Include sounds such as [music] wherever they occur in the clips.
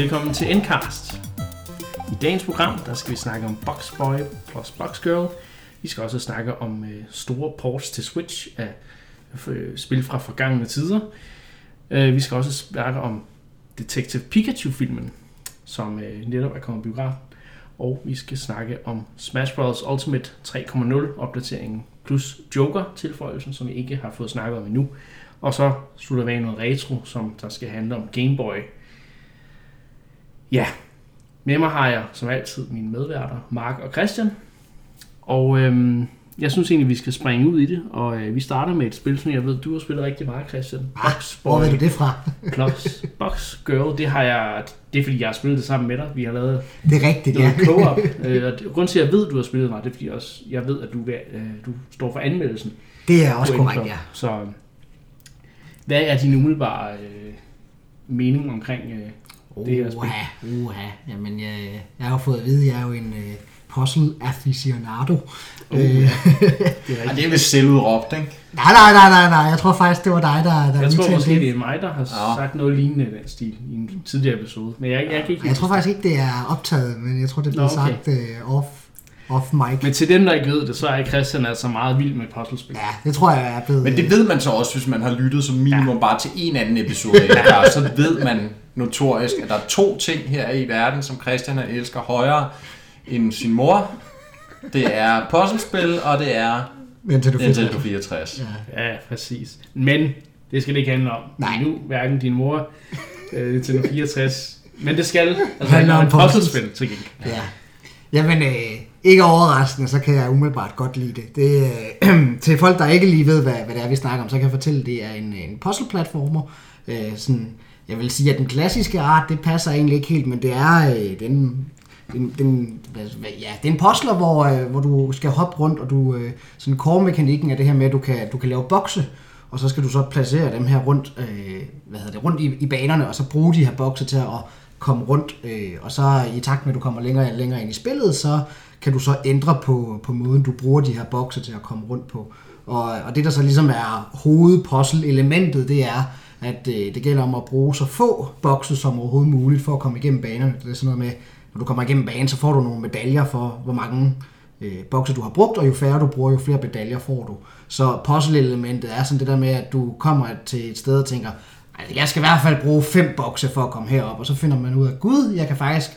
Velkommen til Endcast. I dagens program der skal vi snakke om Boxboy plus Boxgirl. Vi skal også snakke om øh, store ports til Switch af øh, spil fra forgangne tider. Øh, vi skal også snakke om Detective Pikachu-filmen, som øh, netop er kommet biograf. Og vi skal snakke om Smash Bros. Ultimate 3.0 opdateringen plus Joker-tilføjelsen, som vi ikke har fået snakket om endnu. Og så slutter vi af noget retro, som der skal handle om Game Boy. Ja, med mig har jeg som altid mine medværter, Mark og Christian. Og øhm, jeg synes egentlig, vi skal springe ud i det, og øh, vi starter med et spil, som jeg ved, du har spillet rigtig meget, Christian. Ah, hvor ved du det fra? [laughs] Plus Box Girl, det har jeg, det er fordi, jeg har spillet det sammen med dig. Vi har lavet Det er rigtigt, ja. noget co-op. [laughs] øh, og grunden til, at jeg ved, at du har spillet mig, det er fordi også, jeg ved, at du, øh, du står for anmeldelsen. Det er også korrekt, ja. Så hvad er din umiddelbare øh, mening omkring øh, det her spil? Uha, uha. Jamen, jeg, jeg har jo fået at vide, at jeg er jo en uh, puzzle aficionado. Uh, Øh, Det er [laughs] rigtigt. det er vist selvudråbt, ikke? nej, nej, nej, nej, nej. Jeg tror faktisk, det var dig, der, der Jeg tror måske, det. det er mig, der har Ja. sagt noget lignende i den stil i en tidligere episode. Men jeg, jeg kan ikke Jeg tror faktisk ikke, det er optaget, men jeg tror, det blev okay. sagt uh, off, off mic. Men til dem, der ikke ved det, så er Christian altså meget vild med puzzlespil. Ja, det tror jeg er blevet... Men det ved man så også, hvis man har lyttet som minimum ja. bare til en anden episode af ja. så ved man notorisk, at der er to ting her i verden, som Christian elsker højere end sin mor. Det er puzzlespil, og det er Nintendo Nintendo 64. 64. Ja. Ja, præcis. Men det skal det ikke handle om. Nej. Nu, hverken din mor øh, Nintendo 64, men det skal [laughs] altså Handler handle om puzzlespil til gengæld. Ja. Jamen, øh, ikke overraskende, så kan jeg umiddelbart godt lide det. det øh, [clears throat] til folk, der ikke lige ved, hvad, hvad det er, vi snakker om, så kan jeg fortælle, at det er en, en puzzle-platformer. Øh, sådan, jeg vil sige, at den klassiske art, det passer egentlig ikke helt, men det er øh, den, den, den, hvad, hvad- ja, det er en puzzler, hvor, øh, hvor du skal hoppe rundt, og du, øh, sådan core-mekanikken er det her med, at du kan, du kan lave bokse, og så skal du så placere dem her rundt, øh, hvad hedder det, rundt i, i banerne, og så bruge de her bokse til at komme rundt, øh, og så i takt med, at du kommer længere og længere ind i spillet, så kan du så ændre på, på måden, du bruger de her bokse til at komme rundt på. Og, og det, der så ligesom er hovedpuzzle-elementet, det er, at øh, det gælder om at bruge så få bokse som overhovedet muligt for at komme igennem banerne. Det er sådan noget med, når du kommer igennem banen, så får du nogle medaljer for, hvor mange øh, bokse du har brugt, og jo færre du bruger, jo flere medaljer får du. Så puzzle-elementet er sådan det der med, at du kommer til et sted og tænker, "Ej, jeg skal i hvert fald bruge fem bokse for at komme herop, og så finder man ud af, gud, jeg kan faktisk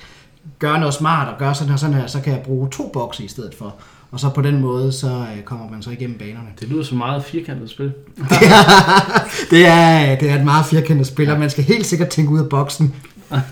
gøre noget smart og gøre sådan her, sådan her, så kan jeg bruge to bokse i stedet for. Og så på den måde, så øh, kommer man så igennem banerne. Det lyder som meget firkantet spil. [laughs] det, er, det er et meget firkantet spil, og man skal helt sikkert tænke ud af boksen.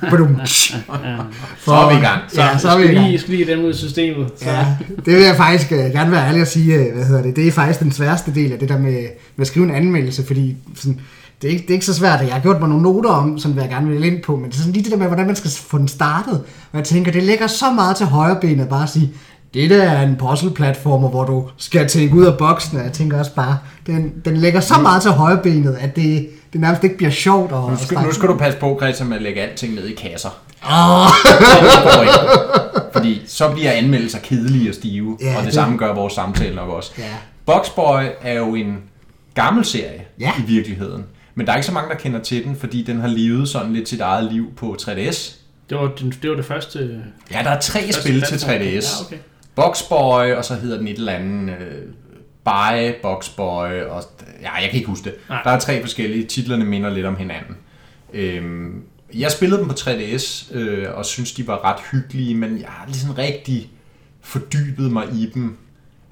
Badum. [laughs] [laughs] Så er vi i gang. Ja, så er vi i gang. lige, skal lige dem ud i systemet. Så. Ja, det vil jeg faktisk øh, gerne være ærlig at sige, øh, hvad hedder det, det er faktisk den sværeste del af det der med, med at skrive en anmeldelse, fordi sådan, det, er ikke, det er ikke så svært, jeg har gjort mig nogle noter om, som jeg gerne vil ind på, men det er sådan lige det der med, hvordan man skal få den startet, og jeg tænker, det ligger så meget til højre benet bare at sige, det der er en puzzle-platformer, hvor du skal tænke ud af boksen, og jeg tænker også bare, den, den ligger så meget til højre benet, at det, det nærmest ikke bliver sjovt. At, Nu skal, nu skal du passe på, Christian, med at lægge alting ned i kasser. Ikke. [laughs] Fordi så bliver anmeldelser kedelige og stive, Ja, og det, det- samme gør vores samtale nok også. Ja. Boxboy er jo en gammel serie Ja. i virkeligheden. Men der er ikke så mange, der kender til den, fordi den har levet sådan lidt sit eget liv på 3DS. Det, var, den- det var det første... Ja, der er tre spil til platform. 3DS. Ja, okay. Boxboy, og så hedder den et eller andet... Øh, By Boxboy, og ja, jeg kan ikke huske det. Nej. Der er tre forskellige, titlerne minder lidt om hinanden. Øhm, jeg spillede dem på 3DS, øh, og synes de var ret hyggelige, men jeg har ligesom rigtig fordybet mig i dem.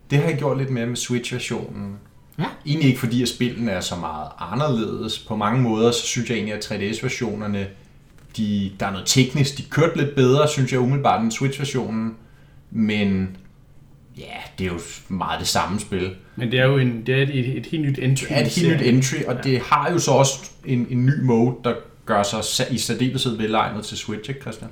Det har jeg gjort lidt mere med Switch-versionen. Ja. Egentlig ikke fordi, at spillene er så meget anderledes. På mange måder, så synes jeg egentlig, at 3DS-versionerne, de, der er noget teknisk, de kørte lidt bedre, synes jeg umiddelbart, end Switch-versionen. Men ja, det er jo meget det samme spil. Men det er jo en, det er et, et helt nyt entry. Det er et helt nyt entry, og ja. det har jo så også en, en ny mode, der gør sig i særdeleshed velegnet til Switch, ikke Christian?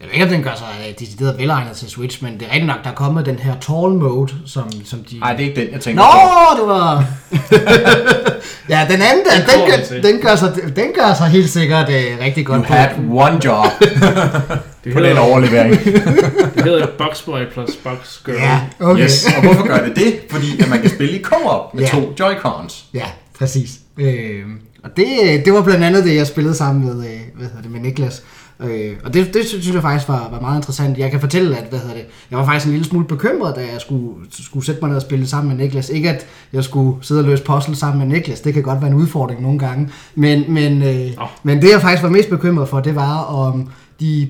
Jeg ved ikke, om den gør sig øh, decideret velegnet til Switch, men det er rigtigt nok, der er kommet den her tall mode, som, som de... Nej, det er ikke den, jeg tænker Nå, på. det var... [laughs] ja, den anden, Den den, den, gør, den, gør sig, den gør sig helt sikkert øh, rigtig godt You had one job [laughs] Det på den hedder, overlevering. [laughs] det hedder Boxboy plus Boxgirl. Ja, okay. Yes. Og hvorfor gør det det? Fordi at man kan spille i co-op med Ja. to Joy-Cons. Ja, præcis. Øh, og det, det var blandt andet det, jeg spillede sammen med, øh, hvad hedder det, med Niklas. Øh, og det, det synes jeg faktisk var, var meget interessant. Jeg kan fortælle, at hvad hedder det, jeg var faktisk en lille smule bekymret, da jeg skulle, skulle sætte mig ned og spille sammen med Niklas. Ikke at jeg skulle sidde og løse puzzle sammen med Niklas, det kan godt være en udfordring nogle gange. Men, men, øh, Åh. men det jeg faktisk var mest bekymret for, det var om de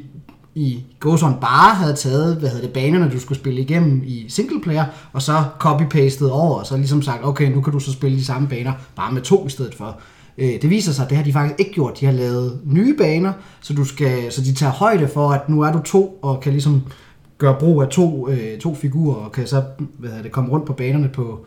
i Ghost bare havde taget, hvad hedder det, banerne, du skulle spille igennem i singleplayer, og så copy-pastet over, og så ligesom sagt, okay, nu kan du så spille de samme baner, bare med to i stedet for. Øh, det viser sig, at det har de faktisk ikke gjort. De har lavet nye baner, så, du skal, så de tager højde for, at nu er du to, og kan ligesom gøre brug af to, øh, to figurer, og kan så hvad hedder det, komme rundt på banerne på,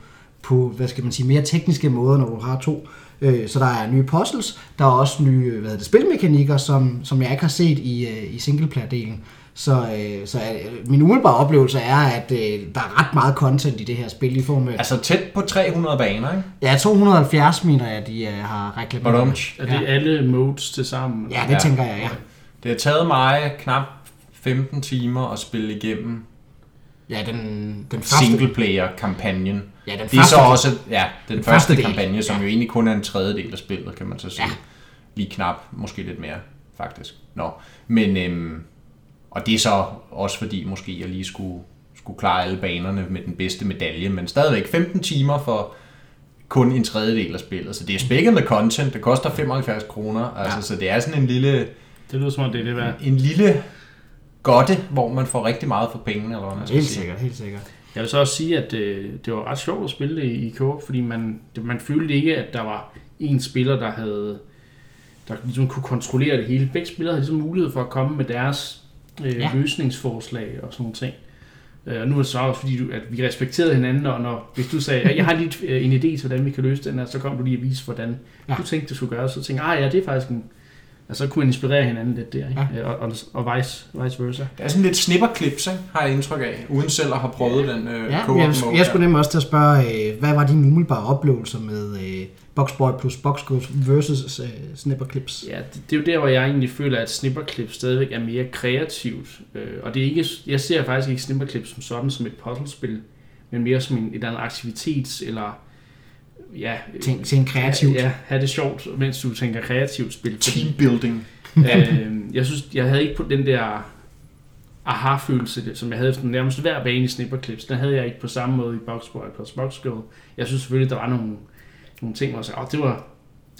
på, hvad skal man sige, mere tekniske måder, når du har to. Øh, så der er nye puzzles, der er også nye hvad hedder det, spilmekanikker, som, som jeg ikke har set i, øh, i singleplayer-delen. Så, øh, så øh, min umiddelbare oplevelse er, at øh, der er ret meget content i det her spil i form af... Altså tæt på 300 baner, ikke? Ja, 270 mener jeg, de øh, har reklameret. Badum. Er det alle modes til sammen? Ja, det Ja. tænker jeg, ja. Det har taget mig knap 15 timer at spille igennem Ja, den, den første... singleplayer-kampagnen. Ja, den Det er første, så også ja, den, Den første, første del. kampagne, som Ja. jo egentlig kun er en tredjedel af spillet, kan man så sige. Ja. Lige knap, måske lidt mere, faktisk. Nå, men, øhm, og det er så også fordi, måske jeg lige skulle, skulle klare alle banerne med den bedste medalje, men stadigvæk 15 timer for kun en tredjedel af spillet. Så det er spækket med content, det koster 75 kroner, altså, Ja. så det er sådan en lille, Det lyder som om, det er det værd. en lille godte, hvor man får rigtig meget for pengene, eller hvad man skal Helt sige. sikkert, helt sikkert. Jeg vil så også sige, at øh, det var ret sjovt at spille det i co fordi man, man følte ikke, at der var en spiller, der havde der ligesom kunne kontrollere det hele. Begge spillere havde ligesom mulighed for at komme med deres øh, Ja. løsningsforslag og sådan nogle ting. Øh, og nu er det så også fordi, du, at vi respekterede hinanden, og når, hvis du sagde, at jeg har lige øh, en idé til, hvordan vi kan løse den her, så kom du lige og vise, hvordan ja. du tænkte, det skulle gøres. Så tænkte jeg, ah ja, det er faktisk en... Altså, så kunne man inspirere hinanden lidt der, ikke? Ja. Og, og, og vice, vice versa. Det er sådan lidt snipperklips, ikke? har jeg indtryk af, uden selv at have prøvet den øh, Ja, jeg, jeg der. skulle nemlig også til at spørge, øh, hvad var dine umiddelbare oplevelser med øh, Boxboy plus Boxgirls versus øh, Snipper Clips? Ja, det, det er jo der, hvor jeg egentlig føler, at snipperklip stadigvæk er mere kreativt. Øh, og det er ikke, jeg ser faktisk ikke snipperklip som sådan som et puzzlespil, men mere som en, et eller andet aktivitets- eller ja, Tænk, tænk kreativt. Ja, have det sjovt, mens du tænker kreativt spil. Teambuilding. øh, jeg synes, jeg havde ikke på den der aha-følelse, som jeg havde efter nærmest hver bane i snipperklips. Den havde jeg ikke på samme måde i Boxboy plus Boxgirl. Jeg synes selvfølgelig, der var nogle, nogle ting, hvor jeg sagde, oh, det var,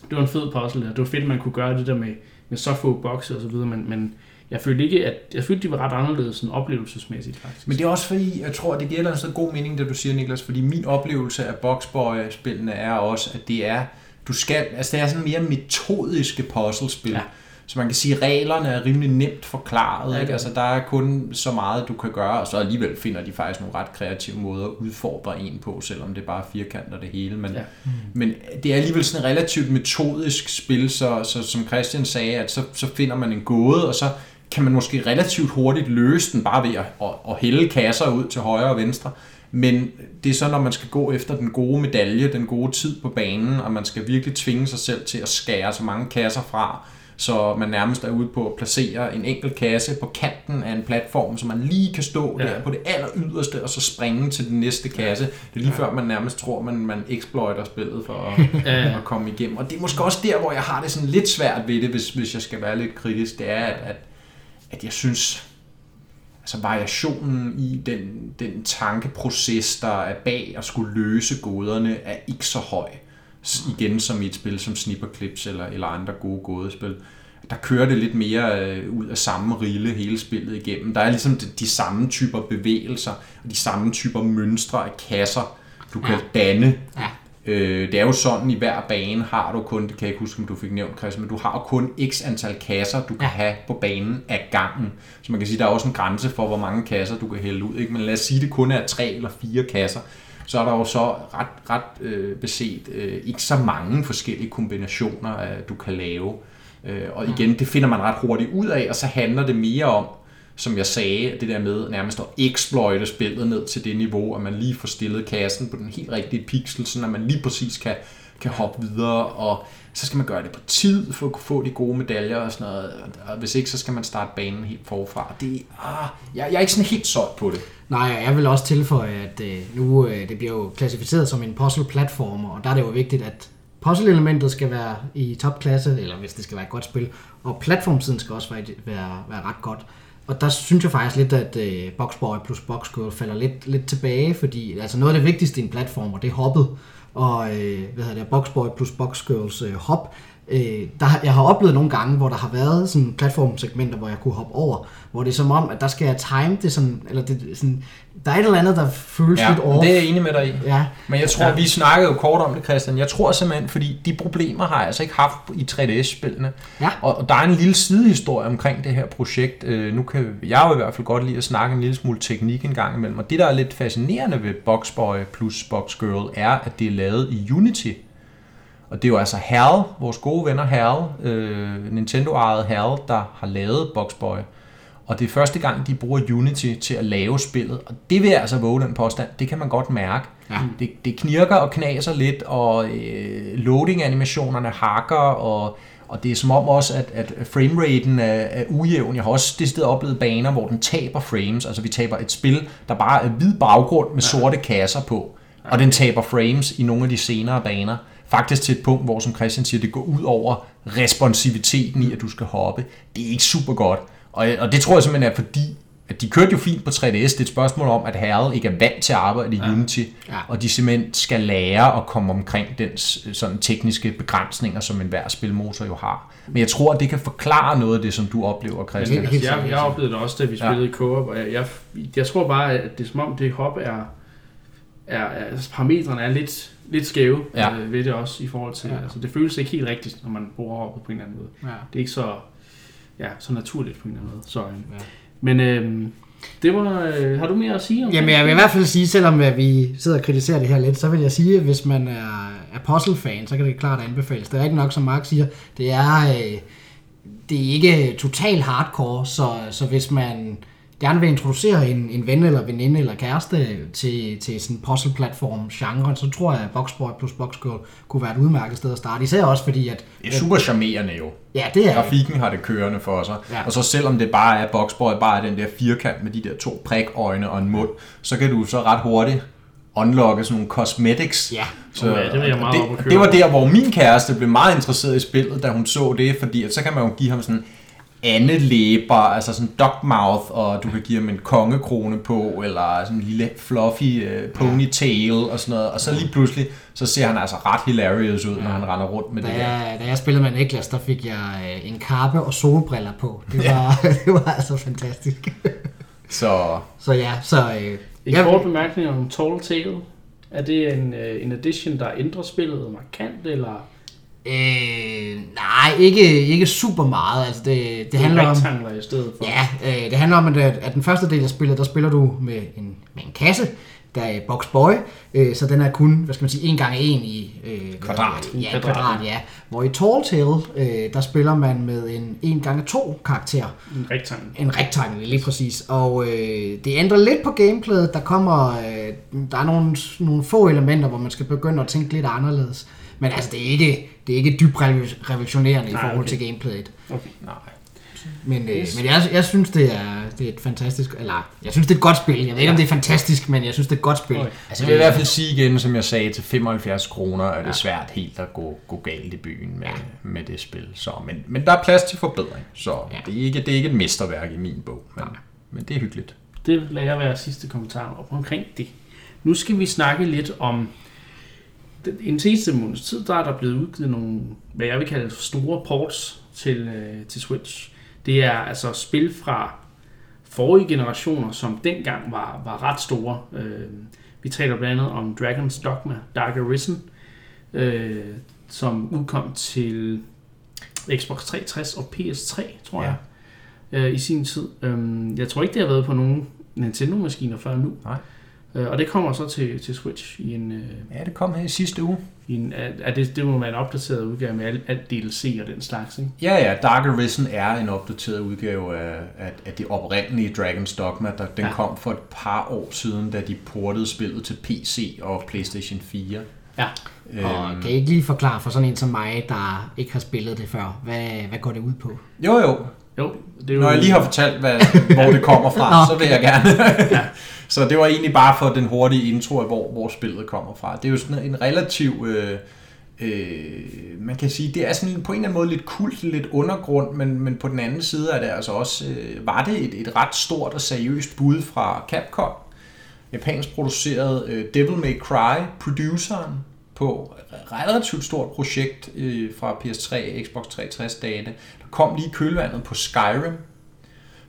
det var en fed puzzle, og det var fedt, at man kunne gøre det der med, med så få bokse og så videre, men, men jeg følte ikke, at jeg følte, de var ret anderledes sådan oplevelsesmæssigt, faktisk. Men det er også fordi, jeg tror, det giver en så god mening, det du siger, Niklas, fordi min oplevelse af Boxboy-spillene er også, at det er, du skal, altså det er sådan mere metodiske puzzlespil. Ja. Så man kan sige, at reglerne er rimelig nemt forklaret. Ja, ikke? Altså, der er kun så meget, du kan gøre, og så alligevel finder de faktisk nogle ret kreative måder at udfordre en på, selvom det er bare firkanter det hele. Men, ja. Ja. men det er alligevel sådan et relativt metodisk spil, så, så som Christian sagde, at så, så finder man en gåde, og så kan man måske relativt hurtigt løse den, bare ved at, at, at hælde kasser ud til højre og venstre. Men det er så, når man skal gå efter den gode medalje, den gode tid på banen, og man skal virkelig tvinge sig selv til at skære så mange kasser fra, så man nærmest er ude på at placere en enkelt kasse på kanten af en platform, så man lige kan stå ja. Der på det aller yderste, og så springe til den næste kasse. Det er lige ja. før, man nærmest tror, man, man exploiter spillet for at, [laughs] Ja. at komme igennem. Og det er måske også der, hvor jeg har det sådan lidt svært ved det, hvis, hvis jeg skal være lidt kritisk, det er, at, at, at jeg synes, altså variationen i den, den tankeproces, der er bag at skulle løse gåderne, er ikke så høj. S- Igen som i et spil som Snipperclips eller, eller andre gode gådespil. Der kører det lidt mere øh, ud af samme rille hele spillet igennem. Der er ligesom de, de samme typer bevægelser og de samme typer mønstre af kasser, du kan danne. Ja. Øh, det er jo sådan, i hver bane har du kun, det kan jeg ikke huske, om du fik nævnt, Chris, men du har jo kun x antal kasser, du kan Ja. have på banen af gangen. Så man kan sige, der er også en grænse for, hvor mange kasser du kan hælde ud. Ikke? Men lad os sige, det kun er tre eller fire kasser. Så er der jo så ret, ret øh, beset øh, ikke så mange forskellige kombinationer, øh, du kan lave. Øh, og igen, det finder man ret hurtigt ud af, og så handler det mere om, som jeg sagde, det der med nærmest at exploite spillet ned til det niveau, at man lige får stillet kassen på den helt rigtige pixel, så man lige præcis kan, kan hoppe videre, og så skal man gøre det på tid, for at kunne få de gode medaljer og sådan noget, og hvis ikke, så skal man starte banen helt forfra. Det, ah, jeg, jeg er ikke sådan helt solgt på det. Nej, jeg vil også tilføje, at øh, nu øh, det bliver jo klassificeret som en puzzle-platformer, og der er det jo vigtigt, at puzzle-elementet skal være i topklasse, eller hvis det skal være et godt spil, og platformsiden skal også være, være, være ret godt. Og der synes jeg faktisk lidt, at øh, Boxboy plus Boxgirl falder lidt, lidt tilbage, fordi altså noget af det vigtigste i en platform, og det er hoppet, og øh, hvad hedder det, Boxboy plus Boxgirls øh, hop, Øh, der, jeg har oplevet nogle gange, hvor der har været sådan platformsegmenter, hvor jeg kunne hoppe over, hvor det er som om, at der skal jeg time det sådan, eller det, sådan, der er et eller andet, der føles ja, lidt over. det er jeg enig med dig i. Ja. Men jeg tror, ja. vi snakkede jo kort om det, Christian. Jeg tror simpelthen, fordi de problemer har jeg altså ikke haft i 3DS-spillene. Ja. Og, og der er en lille sidehistorie omkring det her projekt. Øh, nu kan jeg jo i hvert fald godt lide at snakke en lille smule teknik en gang imellem. Og det, der er lidt fascinerende ved Boxboy plus Boxgirl, er, at det er lavet i Unity. Og det er jo altså HAL, vores gode venner HAL, øh, Nintendo-ejet HAL, der har lavet Boxboy. Og det er første gang, de bruger Unity til at lave spillet. Og det vil jeg altså våge den påstand. Det kan man godt mærke. Ja. Det, det knirker og knaser lidt, og øh, loading-animationerne hakker, og, og det er som om også, at, at frameraten er, er ujævn. Jeg har også det sted oplevet baner, hvor den taber frames. Altså vi taber et spil, der bare er hvid baggrund med sorte kasser på. Og den taber frames i nogle af de senere baner faktisk til et punkt, hvor, som Christian siger, det går ud over responsiviteten i, at du skal hoppe. Det er ikke super godt. Og, og det tror jeg simpelthen er fordi, at de kørte jo fint på 3DS. Det er et spørgsmål om, at herret ikke er vant til at arbejde i ja. Unity, ja. og de simpelthen skal lære at komme omkring den sådan tekniske begrænsninger, som enhver spilmotor jo har. Men jeg tror, at det kan forklare noget af det, som du oplever, Christian. Ja, jeg, jeg oplevede det også, da vi spillede ja. i co-op, og jeg, jeg, jeg tror bare, at det er som om, det hop er, er, er parametrene er lidt lidt skæve ja. øh, ved det også i forhold til, ja. altså det føles ikke helt rigtigt, når man bruger hoppet på en eller anden måde. Ja. Det er ikke så, ja, så naturligt på en eller anden måde. Så, øh, ja. Men øh, det var, øh, har du mere at sige om Jamen jeg vil i hvert fald sige, selvom at vi sidder og kritiserer det her lidt, så vil jeg sige, at hvis man er, puzzle-fan, så kan det klart anbefales. Det er ikke nok, som Mark siger, det er, øh, det er ikke total hardcore, så, så hvis man gerne vil introducere en, en ven eller veninde eller kæreste til, til sådan en puzzle-platform genre, så tror jeg, at Boxboy plus Boxgirl kunne være et udmærket sted at starte. Især også fordi, at... Det er super charmerende jo. Ja, det er Grafikken har det kørende for sig. Ja. Og så selvom det bare er Boxboy, bare er den der firkant med de der to prikøjne og en mund, så kan du så ret hurtigt unlocke sådan nogle cosmetics. Ja, så, ja det, jeg meget det, det var der, hvor min kæreste blev meget interesseret i spillet, da hun så det, fordi at så kan man jo give ham sådan andelæber, altså sådan dogmouth, og du kan give ham en kongekrone på, eller sådan en lille fluffy uh, ponytail og sådan noget, og så lige pludselig, så ser han altså ret hilarious ud, ja. når han render rundt med da det der. Da jeg spillede med Niklas, der fik jeg øh, en kappe og solbriller på. Det var, ja. [laughs] det var altså fantastisk. [laughs] så... Så ja, så... Øh, en kort bemærkning om Tall Tale. Er det en, øh, en edition, der ændrer spillet markant, eller Øh, nej, ikke, ikke super meget. Altså det, det, handler om... i stedet for. Ja, øh, det handler om, at, at den første del af spillet, der spiller du med en, med en kasse, der er Box Boy, øh, så den er kun, hvad skal man sige, 1 gange 1 i... Øh, kvadrat. Ja, kvadrat, kvadrat, ja. Hvor i Tall Tale, øh, der spiller man med en 1 gange 2 karakter. En rektangel. En rektangel, lige præcis. Og øh, det ændrer lidt på gameplayet. Der kommer, øh, der er nogle, nogle få elementer, hvor man skal begynde at tænke lidt anderledes. Men altså, det er ikke, det er ikke dybt revolutionerende Nej, i forhold okay. til gameplayet. Okay. Nej. Men, øh, men jeg, jeg synes, det er, det er et fantastisk... Eller, jeg synes, det er et godt spil. Jeg ved ikke, ja. om det er fantastisk, men jeg synes, det er et godt spil. Okay. Altså, jeg vil i hvert fald sige igen, som jeg sagde, til 75 kroner er det ja. svært helt at gå, gå galt i byen med, ja. med det spil. Så, men, men der er plads til forbedring, så ja. det, er ikke, det er ikke et mesterværk i min bog, men, men det er hyggeligt. Det lader jeg være sidste kommentar op omkring det. Nu skal vi snakke lidt om den seneste måneds tid, der er der blevet udgivet nogle, hvad jeg vil kalde store ports til, øh, til Switch. Det er altså spil fra forrige generationer, som dengang var, var ret store. Øh, vi taler blandt andet om Dragon's Dogma Dark Arisen, øh, som udkom til Xbox 360 og PS3, tror ja. jeg, øh, i sin tid. Øh, jeg tror ikke, det har været på nogen Nintendo-maskiner før nu. Nej. Øh, og det kommer så til, til Switch i en... Øh, ja, det kom her i sidste uge. I en, er det, det må være en opdateret udgave med alt, alt DLC og den slags, ikke? Ja, ja. Dark Arisen er en opdateret udgave af, af, af det oprindelige Dragon's Dogma. Der, den ja. kom for et par år siden, da de portede spillet til PC og PlayStation 4. Ja. Øhm, og kan I ikke lige forklare for sådan en som mig, der ikke har spillet det før, hvad, hvad går det ud på? Jo, jo. Jo det er jo... Når jeg lige har fortalt, hvad, hvor det kommer fra, [laughs] så vil jeg gerne. [laughs] ja. Så det var egentlig bare for den hurtige intro af, hvor, hvor spillet kommer fra. Det er jo sådan en relativ øh, øh, man kan sige, det er sådan på en eller anden måde lidt kult, lidt undergrund, men, men på den anden side er det altså også, øh, var det et, et ret stort og seriøst bud fra Capcom, japansk produceret øh, Devil May Cry produceren på et relativt stort projekt øh, fra PS3 Xbox 360 dage. Kom lige kølvandet på Skyrim,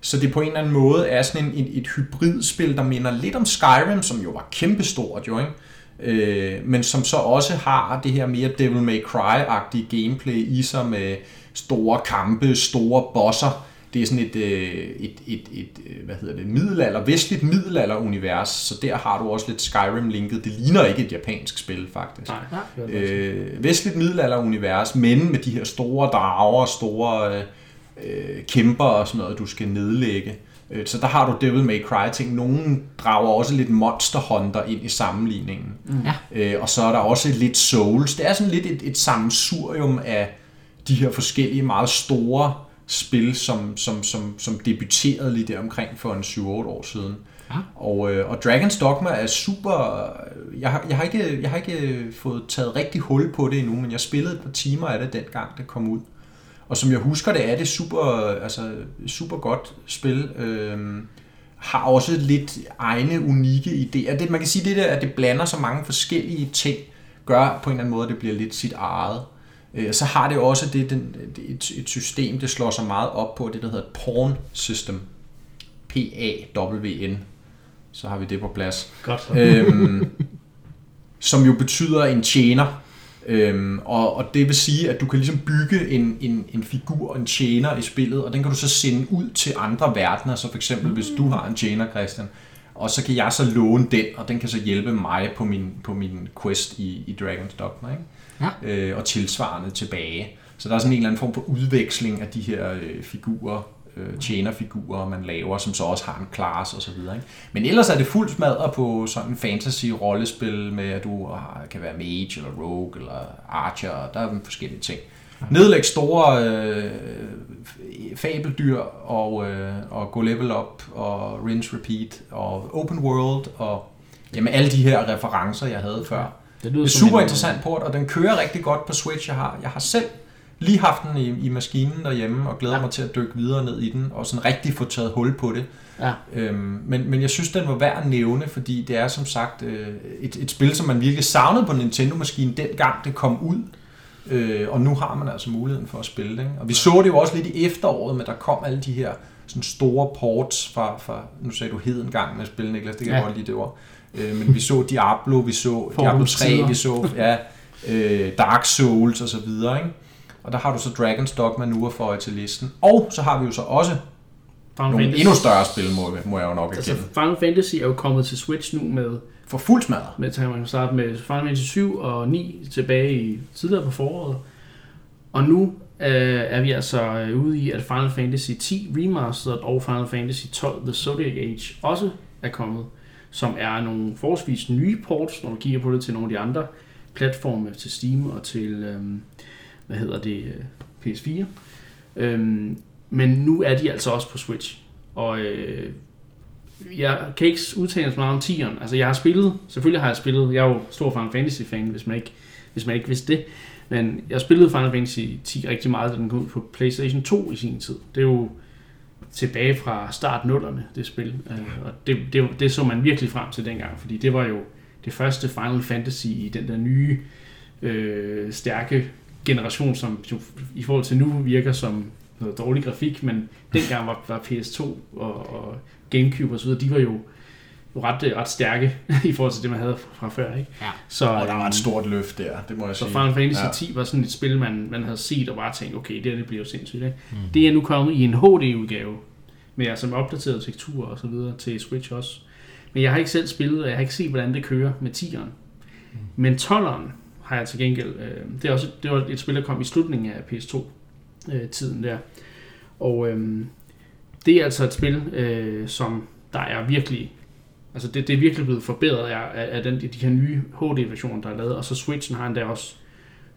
så det på en eller anden måde er sådan en, et, et hybridspil, der minder lidt om Skyrim, som jo var kæmpestort jo, ikke? Øh, men som så også har det her mere Devil May Cry-agtige gameplay i sig med store kampe, store bosser. Det er sådan et, øh, et, et, et, øh, hvad hedder det, middelalder, vestligt middelalder-univers, så der har du også lidt Skyrim-linket. Det ligner ikke et japansk spil, faktisk. Nej, Øh, vestligt middelalder-univers, men med de her store drager, store øh, kæmper og sådan noget, du skal nedlægge. Øh, Så der har du Devil May Cry ting. Nogle drager også lidt Monster Hunter ind i sammenligningen. Mm. Ja. Øh, og så er der også lidt Souls. Det er sådan lidt et, et sammensurium af de her forskellige meget store spil, som, som, som, som debuterede lige der omkring for en 7-8 år siden. Ja. Og, øh, og Dragon's Dogma er super... Jeg har, jeg, har ikke, jeg har ikke fået taget rigtig hul på det endnu, men jeg spillede et par timer af det dengang det kom ud. Og som jeg husker det, er det super, altså, super godt spil. Øhm, har også lidt egne unikke idéer. Det, man kan sige, det der, at det blander så mange forskellige ting, gør på en eller anden måde, at det bliver lidt sit eget. Øh, Så har det også det, den, et, et system, det slår sig meget op på, det der hedder et pawn system. P-A-W-N. Så har vi det på plads Godt [laughs] øhm, som jo betyder en tjener. Øhm, og, og det vil sige, at du kan ligesom bygge en, en, en figur, en tjener i spillet, og den kan du så sende ud til andre verdener. Så for eksempel, hvis du har en tjener, Christian, og så kan jeg så låne den, og den kan så hjælpe mig på min, på min quest i, i Dragon's Dogma, ikke? Ja. Øh, og tilsvarende tilbage. Så der er sådan en eller anden form for udveksling af de her øh, figurer, øh, tjenerfigurer, man laver, som så også har en class og så videre. Ikke? Men ellers er det fuldt smadret på sådan en fantasy-rollespil med, at du kan være mage, eller rogue, eller archer, og der er forskellige ting. Nedlæg store øh, fabeldyr, og, øh, og gå level up, og rinse repeat, og open world, og jamen, alle de her referencer, jeg havde før. Det Det er super en- interessant port, og den kører rigtig godt på Switch. Jeg har, jeg har selv lige haft den i, i maskinen derhjemme, og glæder Ja. ja. mig til at dykke videre ned i den, og sådan rigtig få taget hul på det. Ja. Øhm, men, men jeg synes, den var værd at nævne, fordi det er som sagt øh, et, et spil, som man virkelig savnede på Nintendo-maskinen, dengang det kom ud. Øh, og nu har man altså muligheden for at spille det. Ikke? Og vi så det jo også lidt i efteråret, men der kom alle de her sådan store ports fra, fra nu sagde du hed en gang med at spille, Niklas, det kan Ja. jeg godt lide det ord. Øh, men vi så Diablo, vi så Diablo Forums 3, tider. vi så ja, øh, Dark Souls og så videre. Ikke? Og der har du så Dragon's Dogma nu at føje til listen. Og så har vi jo så også Final nogle Fantasy. endnu større spil, må, må jeg jo nok Altså, erkende. Final Fantasy er jo kommet til Switch nu med, For fuld smadret. med så kan man starte med Final Fantasy 7 og 9 tilbage i tidligere på foråret. Og nu øh, er vi altså øh, ude i, at Final Fantasy 10 Remastered og Final Fantasy 12 The Zodiac Age også er kommet, som er nogle forholdsvis nye ports, når du kigger på det til nogle af de andre platforme, til Steam og til, øhm, hvad hedder det, PS4. Øhm, men nu er de altså også på Switch. Og øh, jeg kan ikke udtale så meget om 10'eren. Altså, jeg har spillet, selvfølgelig har jeg spillet, jeg er jo stor Final Fantasy-fan, hvis man ikke, hvis man ikke vidste det. Men jeg spillede Final Fantasy 10 rigtig meget, da den kom ud på PlayStation 2 i sin tid. Det er jo tilbage fra start nullerne, det spil. Øh, og det, det, det så man virkelig frem til dengang, fordi det var jo det første Final Fantasy i den der nye, øh, stærke generation, som jo i forhold til nu virker som noget dårlig grafik, men dengang var, var PS2 og, og Gamecube og så de var jo ret, ret stærke [laughs] i forhold til det, man havde fra før. Ikke? Ja. Så, Og der var et stort løft der, det må jeg så sige. Final Fantasy Ja. ja. 10 var sådan et spil, man, man havde set og bare tænkt, okay, det her det bliver jo sindssygt. Ikke? Mm. Det er nu kommet i en HD-udgave, med altså med opdateret tekstur og så videre til Switch også. Men jeg har ikke selv spillet, og jeg har ikke set, hvordan det kører med 10'eren. Mm. Men 12'eren har jeg til gengæld, øh, det, er også, det var et spil, der kom i slutningen af PS2-tiden der. Og øh, det er altså et spil, øh, som der er virkelig Altså det, det er virkelig blevet forbedret af, af, af den, de her nye HD-versioner, der er lavet, og så Switchen har endda også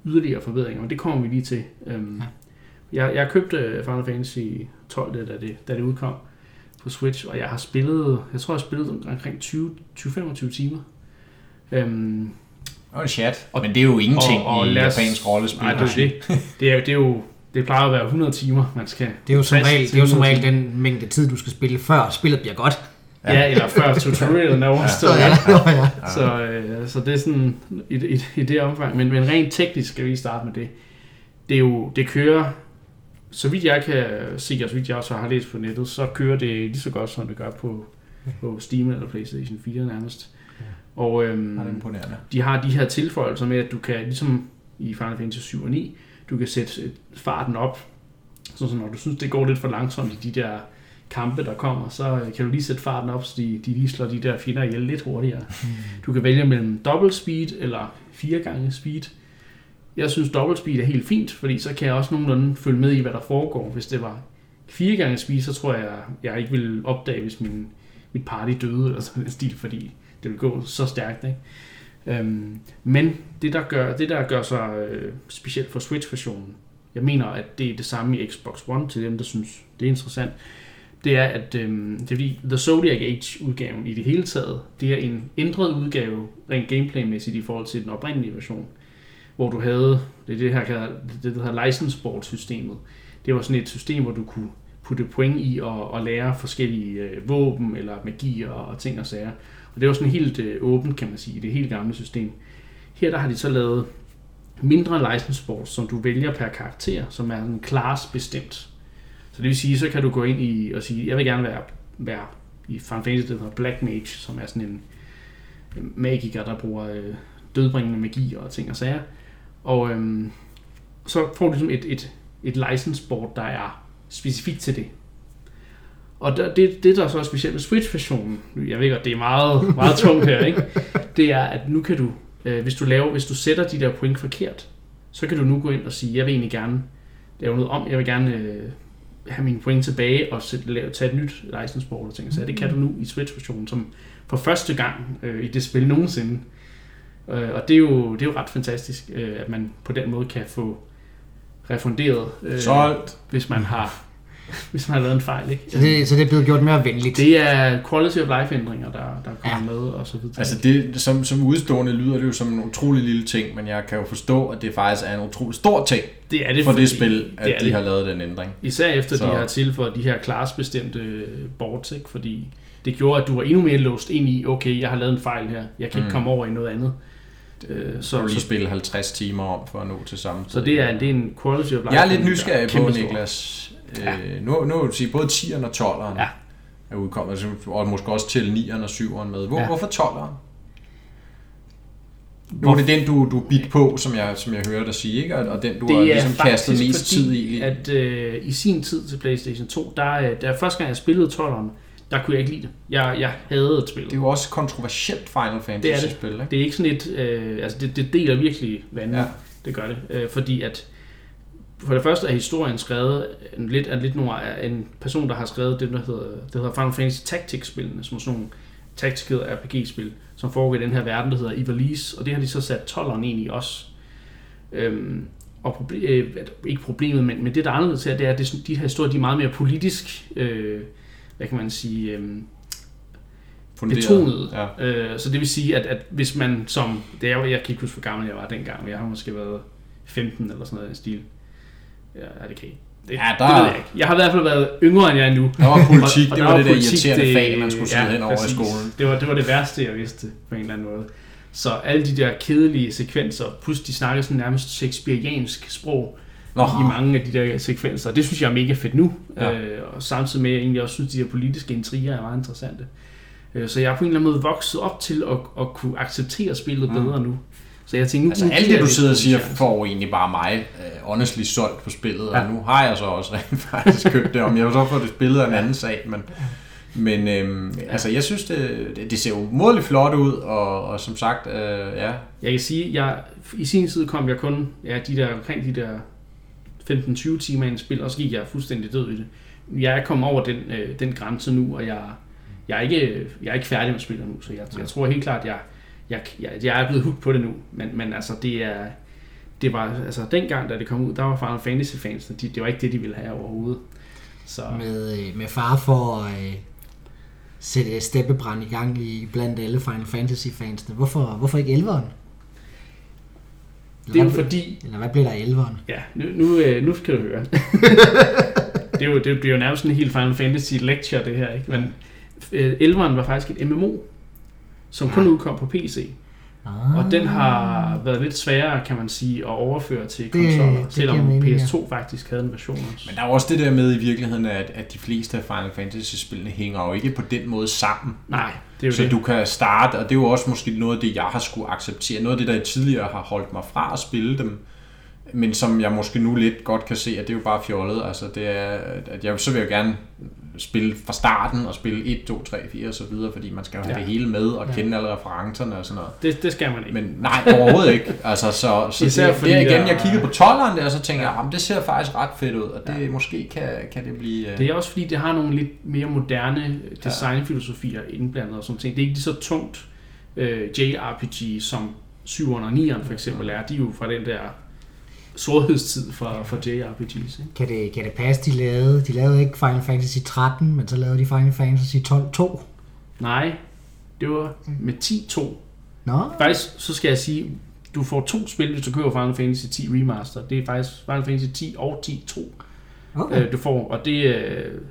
yderligere forbedringer, men det kommer vi lige til. Øhm, jeg, jeg købte Final Fantasy 12, da det, da det udkom på Switch, og jeg har spillet, jeg tror jeg har spillet omkring 20 20-25 timer. Øhm, Og en chat. Men det er jo ingenting og- og i os- japansk rollespil. Nej, det er det. Det er, jo- det er jo... Det plejer at være 100 timer, man skal... Det er jo som regel, det er jo som 100 regel den mængde tid, du skal spille, før spillet bliver godt. Ja, eller før tutorialen er overstået. Så, ja, ja, ja. Så, øh, så det er sådan i, i, i det omfang. Men, men rent teknisk skal vi lige starte med det. Det er jo, det kører, så vidt jeg kan se, og så vidt jeg også har læst på nettet, så kører det lige så godt, som det gør på, på Steam eller Playstation 4 nærmest. Og øhm, Ja, de har de her tilføjelser med, at du kan, ligesom i Final Fantasy 7 og 9, du kan sætte farten op, så, så når du synes, det går lidt for langsomt i de der kampe, der kommer, så øh, kan du lige sætte farten op, så de, de lige slår de der fjender ihjel lidt hurtigere. Du kan vælge mellem dobbelt speed eller fire gange speed. Jeg synes dobbelt speed er helt fint, fordi så kan jeg også nogenlunde følge med i, hvad der foregår. Hvis det var fire gange speed, så tror jeg, jeg ikke ville opdage, hvis min, mit party døde eller sådan en stil, fordi det vil gå så stærkt. Ikke? Øhm, men det der gør, det der gør sig øh, specielt for Switch-versionen, jeg mener, at det er det samme i Xbox One, til dem, der synes, det er interessant, det er, at øhm, det er fordi The Zodiac Age-udgaven i det hele taget, det er en ændret udgave, rent gameplaymæssigt i forhold til den oprindelige version, hvor du havde, det er det her, det der hedder license board systemet. Det var sådan et system, hvor du kunne putte point i og, og lære forskellige øh, våben eller magier og ting og sager. Og det var sådan helt øh, åbent, kan man sige, i det helt gamle system. Her der har de så lavet mindre license boards, som du vælger per karakter, som er en class bestemt. Så det vil sige, så kan du gå ind i og sige, jeg vil gerne være, være i Final Fantasy, det hedder Black Mage, som er sådan en magiker, der bruger øh, dødbringende magi og ting og sager. Og øhm, så får du ligesom et, et, et license board, der er specifikt til det. Og der, det, det, der så er specielt med Switch-versionen, jeg ved godt, det er meget, meget [laughs] tungt her, ikke? det er, at nu kan du, øh, hvis du laver, hvis du sætter de der point forkert, så kan du nu gå ind og sige, jeg vil egentlig gerne lave noget om, jeg vil gerne øh, have mine point tilbage og sætte, tage et nyt license board og ting. Så det kan du nu i Switch-versionen, som for første gang øh, i det spil nogensinde. Øh, og det er, jo, det er jo ret fantastisk, øh, at man på den måde kan få refunderet, øh, Solgt. hvis man har [laughs] hvis man har lavet en fejl. Ikke? Så det, så det er blevet gjort mere venligt. Det er quality of life ændringer, der, der kommer ja. med og så videre. Altså det, som, som udstående lyder det jo som en utrolig lille ting, men jeg kan jo forstå, at det faktisk er en utrolig stor ting det er det, for det spil, at det er de det. har lavet den ændring. Især efter Så- de har tilføjet de her klarsbestemte boards, ikke? fordi det gjorde, at du var endnu mere låst ind i, okay, jeg har lavet en fejl her, jeg kan ikke Mm. komme over i noget andet. Øh, Så du lige spille 50 timer om for at nå til samme så det er, det er en quality of life. Jeg er lidt nysgerrig på, kæmpestor. Niklas. Øh, nu, nu vil du sige, både 10'eren og 12'eren Ja. er udkommet, altså, og måske også til 9'eren og 7'eren med. Hvor, Ja. ja. Hvorfor 12'eren? Nu er det den, du, du bit på, som jeg, som jeg hører dig sige, ikke? Og, den, du har Det er ligesom kastet mest tid i. at øh, i sin tid til PlayStation 2, der, øh, da første gang jeg spillede 12'eren, der kunne jeg ikke lide det. Jeg, jeg havde spillet. Det er jo også kontroversielt Final Det er det. Fantasy-spil, ikke? Det er ikke sådan et, øh, altså det, det deler virkelig vandet, ja. Ja. det gør det, øh, fordi at for det første er historien skrevet en lidt, af lidt nogle, af en person, der har skrevet det, der hedder, det hedder Final Fantasy Tactics-spillene, som er sådan nogle tactical RPG-spil, som foregår i den her verden, der hedder Ivalice, og det har de så sat 12'eren ind i også. Øhm, og proble- øh, ikke problemet, men, men det, der er anderledes her, det er, at det, de her historier, de er meget mere politisk, øh, hvad kan man sige, øh, Funderet. betonet. Ja. Øh, så det vil sige, at, at hvis man som... Det er, jo- jeg kan ikke huske, hvor gammel jeg var dengang, men jeg har måske været 15 eller sådan noget i stil. Ja, er det okay. Det, Ja, der- det ved jeg ikke. Jeg har i hvert fald været yngre, end jeg er nu. Der var politik, Og- og det der var det der politik, irriterende det- fag, man skulle sidde ja, hen over i præcis. skolen. Det var, det var det værste, jeg vidste på en eller anden måde. Så alle de der kedelige sekvenser, plus de snakker sådan nærmest shakespeariansk sprog Nå. i mange af de der sekvenser. Det synes jeg er mega fedt nu. Ja. Øh, og samtidig med, at jeg egentlig også synes, at de her politiske intriger er meget interessante. Øh, så jeg er på en eller anden måde vokset op til at, at kunne acceptere spillet Mm. bedre nu. Så jeg tænkte, nu Altså alt det, du sidder og siger, får egentlig bare mig uh, honestly solgt på spillet, ja. Og nu har jeg så også rent [laughs] faktisk købt det, om jeg så får det spillet af en anden sag, men, men øhm, ja. altså jeg synes, det, det, det ser jo mådeligt flot ud, og, og som sagt, øh, ja, Jeg kan sige, jeg i sin tid kom jeg kun ja, de der, omkring de der 15-20 timer i en spil, og så gik jeg fuldstændig død i det. Jeg er kommet over den, øh, den grænse nu, og jeg, jeg, er ikke, jeg er ikke færdig med spillet nu, så jeg, jeg tror helt klart, at jeg, jeg, jeg, jeg er blevet hooked på det nu. Men, men altså, det er, det var, altså dengang, da det kom ud, der var Final Fantasy fansene, de, det var ikke det, de ville have overhovedet. Så, Med, øh, med far for at øh, sætte steppebrand i gang i blandt alle Final Fantasy fansene. Hvorfor, hvorfor ikke 11'eren? Det er jo fordi, Eller hvad blev der af 11'eren? ja, nu, nu, øh, nu skal du høre. [laughs] det, er jo, det bliver jo nærmest en helt Final Fantasy lecture, det her, ikke? Men øh, 11'eren var faktisk et MMO, som kun udkom på PC. Ah, Og den har været lidt sværere, kan man sige, at overføre til konsoller, selvom giver mening, ja. PS2 faktisk havde en version også. Men der er også det der med i virkeligheden, at, at de fleste af Final Fantasy-spillene hænger jo ikke på den måde sammen. Nej, det er jo Så det. du kan starte, og det er jo også måske noget af det, jeg har skulle acceptere. Noget af det, der tidligere har holdt mig fra at spille dem, men som jeg måske nu lidt godt kan se, at det er jo bare fjollet. Altså det er, at jeg, så vil jeg gerne spille fra starten og spille 1, 2, 3, 4 og så videre, fordi man skal jo have Ja. det hele med og Ja. kende alle referencerne og sådan noget. det. Det skal man ikke. Men nej, overhovedet ikke. Altså, så, så [laughs] Især det, fordi det igen, jeg kiggede på 12'eren der, og så tænker Ja. jeg, jamen, det ser faktisk ret fedt ud, og det Ja. måske kan, kan det blive... øh, Det er også fordi, det har nogle lidt mere moderne designfilosofier indblandet og sådan ting. Det er ikke lige så tungt øh, JRPG, som 7'eren og 9'eren for eksempel er. De er jo fra den der storhedstid for, for JRPGs. Ikke? Kan det, kan det passe, de lavede, de lavede ikke Final Fantasy 13, men så lavede de Final Fantasy 12 2? Nej, det var med 10-2. Nå, Faktisk, så skal jeg sige, du får to spil, hvis du køber Final Fantasy 10 Remaster. Det er faktisk Final Fantasy 10 og 10-2. okay. øh, du får. Og det, øh,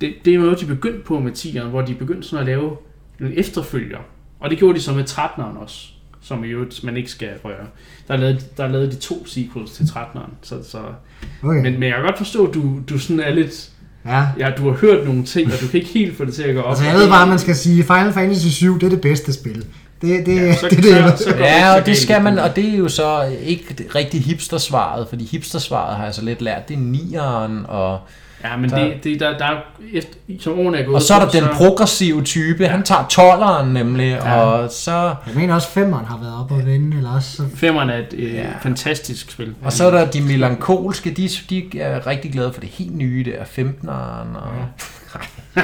det, det er noget, de begyndte på med 10'eren, hvor de begyndte sådan at lave nogle efterfølger. Og det gjorde de så med 13'eren også, som i øvrigt man ikke skal røre. Der lavede, der lavede de to sequels til 13'eren. Så, så, okay. men, men jeg kan godt forstå, at du, du sådan er lidt... ja. Ja, du har hørt nogle ting, og du kan ikke helt få det til at gå op. Altså, jeg ved bare, at man skal sige, Final Fantasy 7, det er det bedste spil. Det, det, Ja, så- det, [laughs] det, er det. så- så- det Ja, og så det skal man, og det er jo så ikke rigtig hipstersvaret, fordi hipstersvaret har jeg så lidt lært, det er nieren, og, Ja, men Der- det, det, der, der er efter, som årene er gået... og så er der den progressive type, han tager tolleren nemlig, Ja. og så, Jeg mener også, femmeren har været op og vende, eller også... Så... Femmeren er et øh, Ja. fantastisk spil. og så er der de melankolske, de, de er rigtig glade for det helt nye der, 15'eren, og... [laughs]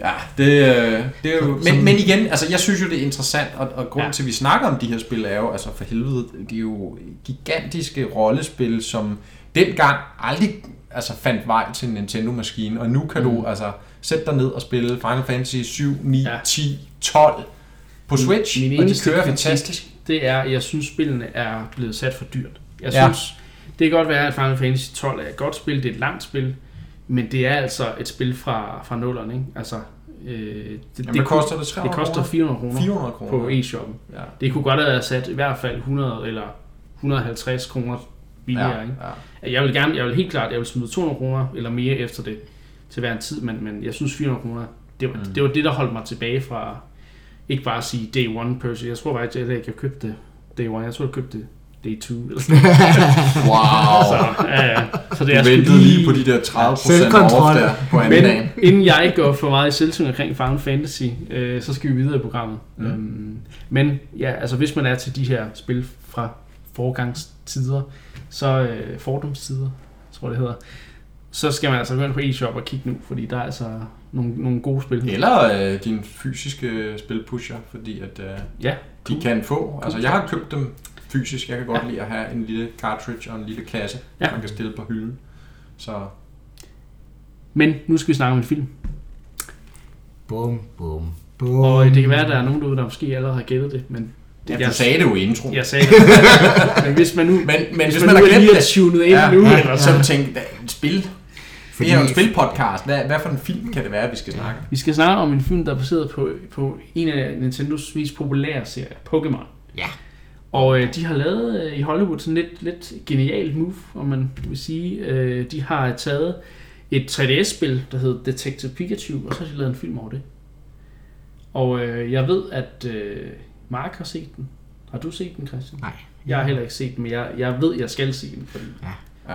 Ja, det, øh, det er jo... Men, men igen, altså jeg synes jo, det er interessant, og, og grunden Ja. ja. til, at vi snakker om de her spil, er jo, altså for helvede, de er jo gigantiske rollespil, som dengang aldrig altså, fandt vej til en Nintendo-maskine, og nu kan mm. du altså sætte dig ned og spille Final Fantasy 7, 9, Ja. ja. 10, 12 på Switch, min og de kører fantastisk. det er, jeg synes, spillene er blevet sat for dyrt. Jeg Ja. synes, det kan godt være, at Final Fantasy 12 er et godt spil, det er et langt spil, men det er altså et spil fra, fra nullerne, ikke? Altså, øh, det, Jamen, hvad koster det? det 300 koster 400 kroner 400 kroner. på e-shoppen. Ja. Det kunne godt have været sat i hvert fald 100 eller 150 kroner billigere, Ja, ikke? ja. Jeg vil gerne, jeg vil helt klart, jeg vil smide 200 kroner eller mere efter det til hver en tid, men, men jeg synes 400 kroner, det var, mm. Det var det, der holdt mig tilbage fra, ikke bare at sige day one person. Jeg tror faktisk, at jeg ikke jeg købte det day one. Jeg tror, jeg købte det day two. Eller sådan. [laughs] Wow. [laughs] Så, ja, ja. så det Du er sgu ventede lige på de der 30 Selvkontrol. off der på anden Men dagen. inden jeg går for meget i selvsyn omkring Final Fantasy, øh, så skal vi videre i programmet. Mm. Øhm, men ja, altså hvis man er til de her spil fra forgangstider, så øh, fordomstider, tror jeg det hedder, så skal man altså gå ind på eShop og kigge nu, fordi der er altså nogle, nogle gode spil. Eller øh, din fysiske spilpusher, fordi at øh, Ja, de cool. kan få. Altså, jeg har købt dem fysisk. Jeg kan godt Ja. lide at have en lille cartridge og en lille kasse, Ja. ja. man kan stille på hylden. Så Men nu skal vi snakke om en film. Bum, bum, bum. Og det kan være, at der er nogen derude, der måske allerede har gættet det, men ja, jeg, du sagde det jo i introen. jeg sagde det. [laughs] men hvis man nu, Men, men hvis, hvis, man, man, nu har er glemt lige er det, tunet ind ja, nu, ja, eller så ja. tænkte spil. Fordi- Det er jo en spilpodcast. Hvad, hvad for en film kan det være, vi skal snakke? Vi skal snakke om en film, der er baseret på, på en af Nintendos mest populære serier, Pokémon. Ja. Og øh, de har lavet øh, i Hollywood sådan lidt, lidt genialt move, om man vil sige. Øh, de har taget et 3DS-spil, der hedder Detective Pikachu, og så har de lavet en film over det. Og øh, jeg ved, at øh, Mark har set den. Har du set den, Christian? Nej. Jeg har heller ikke set den, men jeg, jeg ved, jeg skal se den, fordi Ja.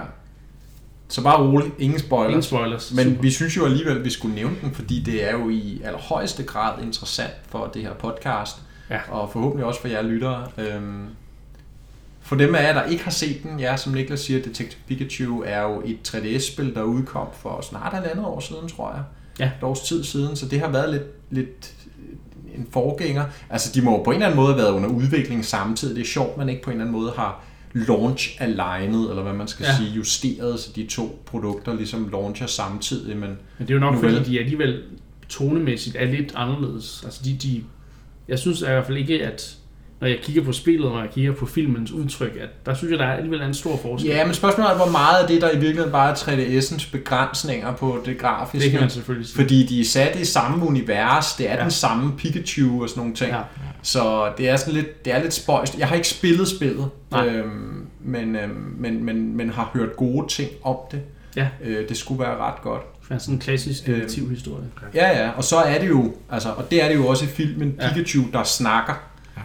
Så bare rolig, ingen spoilers. ingen spoilers. Men Super. vi synes jo alligevel, at vi skulle nævne den, fordi det er jo i allerhøjeste grad interessant for det her podcast, Ja. og forhåbentlig også for jer lyttere. Øhm, For dem af jer, der ikke har set den, ja, som Niklas siger, Detective Pikachu er jo et 3DS-spil, der udkom for snart halvandet år siden, tror jeg. Ja. Et års tid siden, så det har været lidt, lidt en forgænger. Altså, de må på en eller anden måde have været under udvikling samtidig. Det er sjovt, man ikke på en eller anden måde har launch alignet, eller hvad man skal Ja. sige, justeret, så de to produkter ligesom launcher samtidig, men Men det er jo nok, Nu fordi de alligevel tonemæssigt er lidt anderledes. Altså de, de, jeg synes i hvert fald ikke, at når jeg kigger på spillet, og når jeg kigger på filmens udtryk, at der synes jeg, der er alligevel en stor forskel. Ja, men spørgsmålet er, hvor meget af det, der i virkeligheden bare er 3DS'ens begrænsninger på det grafiske. det kan man selvfølgelig sige. Fordi de er sat i samme univers, det er ja. Ja. den samme Pikachu og sådan nogle ting. Ja. Så det er sådan lidt, det er lidt spøjst. Jeg har ikke spillet spillet, Nej. øhm, men, øhm, men, men, men har hørt gode ting om det. Ja. Øh, det skulle være ret godt. Det er sådan en klassisk Øhm. detektivhistorie. Ja, ja, og så er det jo, altså, og det er det jo også i filmen, Ja. Pikachu, der snakker.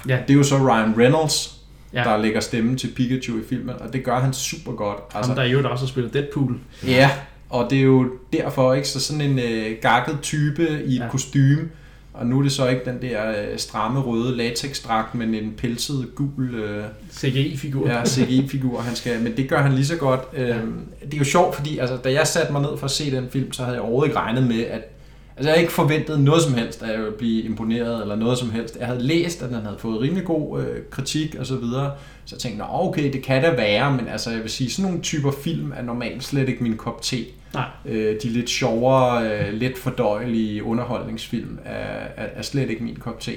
Ja. Det er jo så Ryan Reynolds, Ja. der lægger stemme til Pikachu i filmen, og det gør han super godt. Altså, Ham, der øvrigt også har spillet Deadpool. Ja, og det er jo derfor ikke så sådan en øh, gakket type i et ja. Ja. kostume. Og nu er det så ikke den der øh, stramme røde latexdragt, men en pelset gul øh, CGI-figur. ja, CGI-figur, han skal. Men det gør han lige så godt. Øh, det er jo sjovt, fordi altså, da jeg satte mig ned for at se den film, så havde jeg overhovedet ikke regnet med, at Altså, jeg havde ikke forventet noget som helst, at jeg ville blive imponeret, eller noget som helst. Jeg havde læst, at den havde fået rimelig god øh, kritik og så videre. Så jeg tænkte, Nå, okay, det kan da være, men altså, jeg vil sige, sådan nogle typer film er normalt slet ikke min kop te. Nej. Øh, de lidt sjovere, øh, lidt fordøjelige underholdningsfilm er, er, er slet ikke min kop te.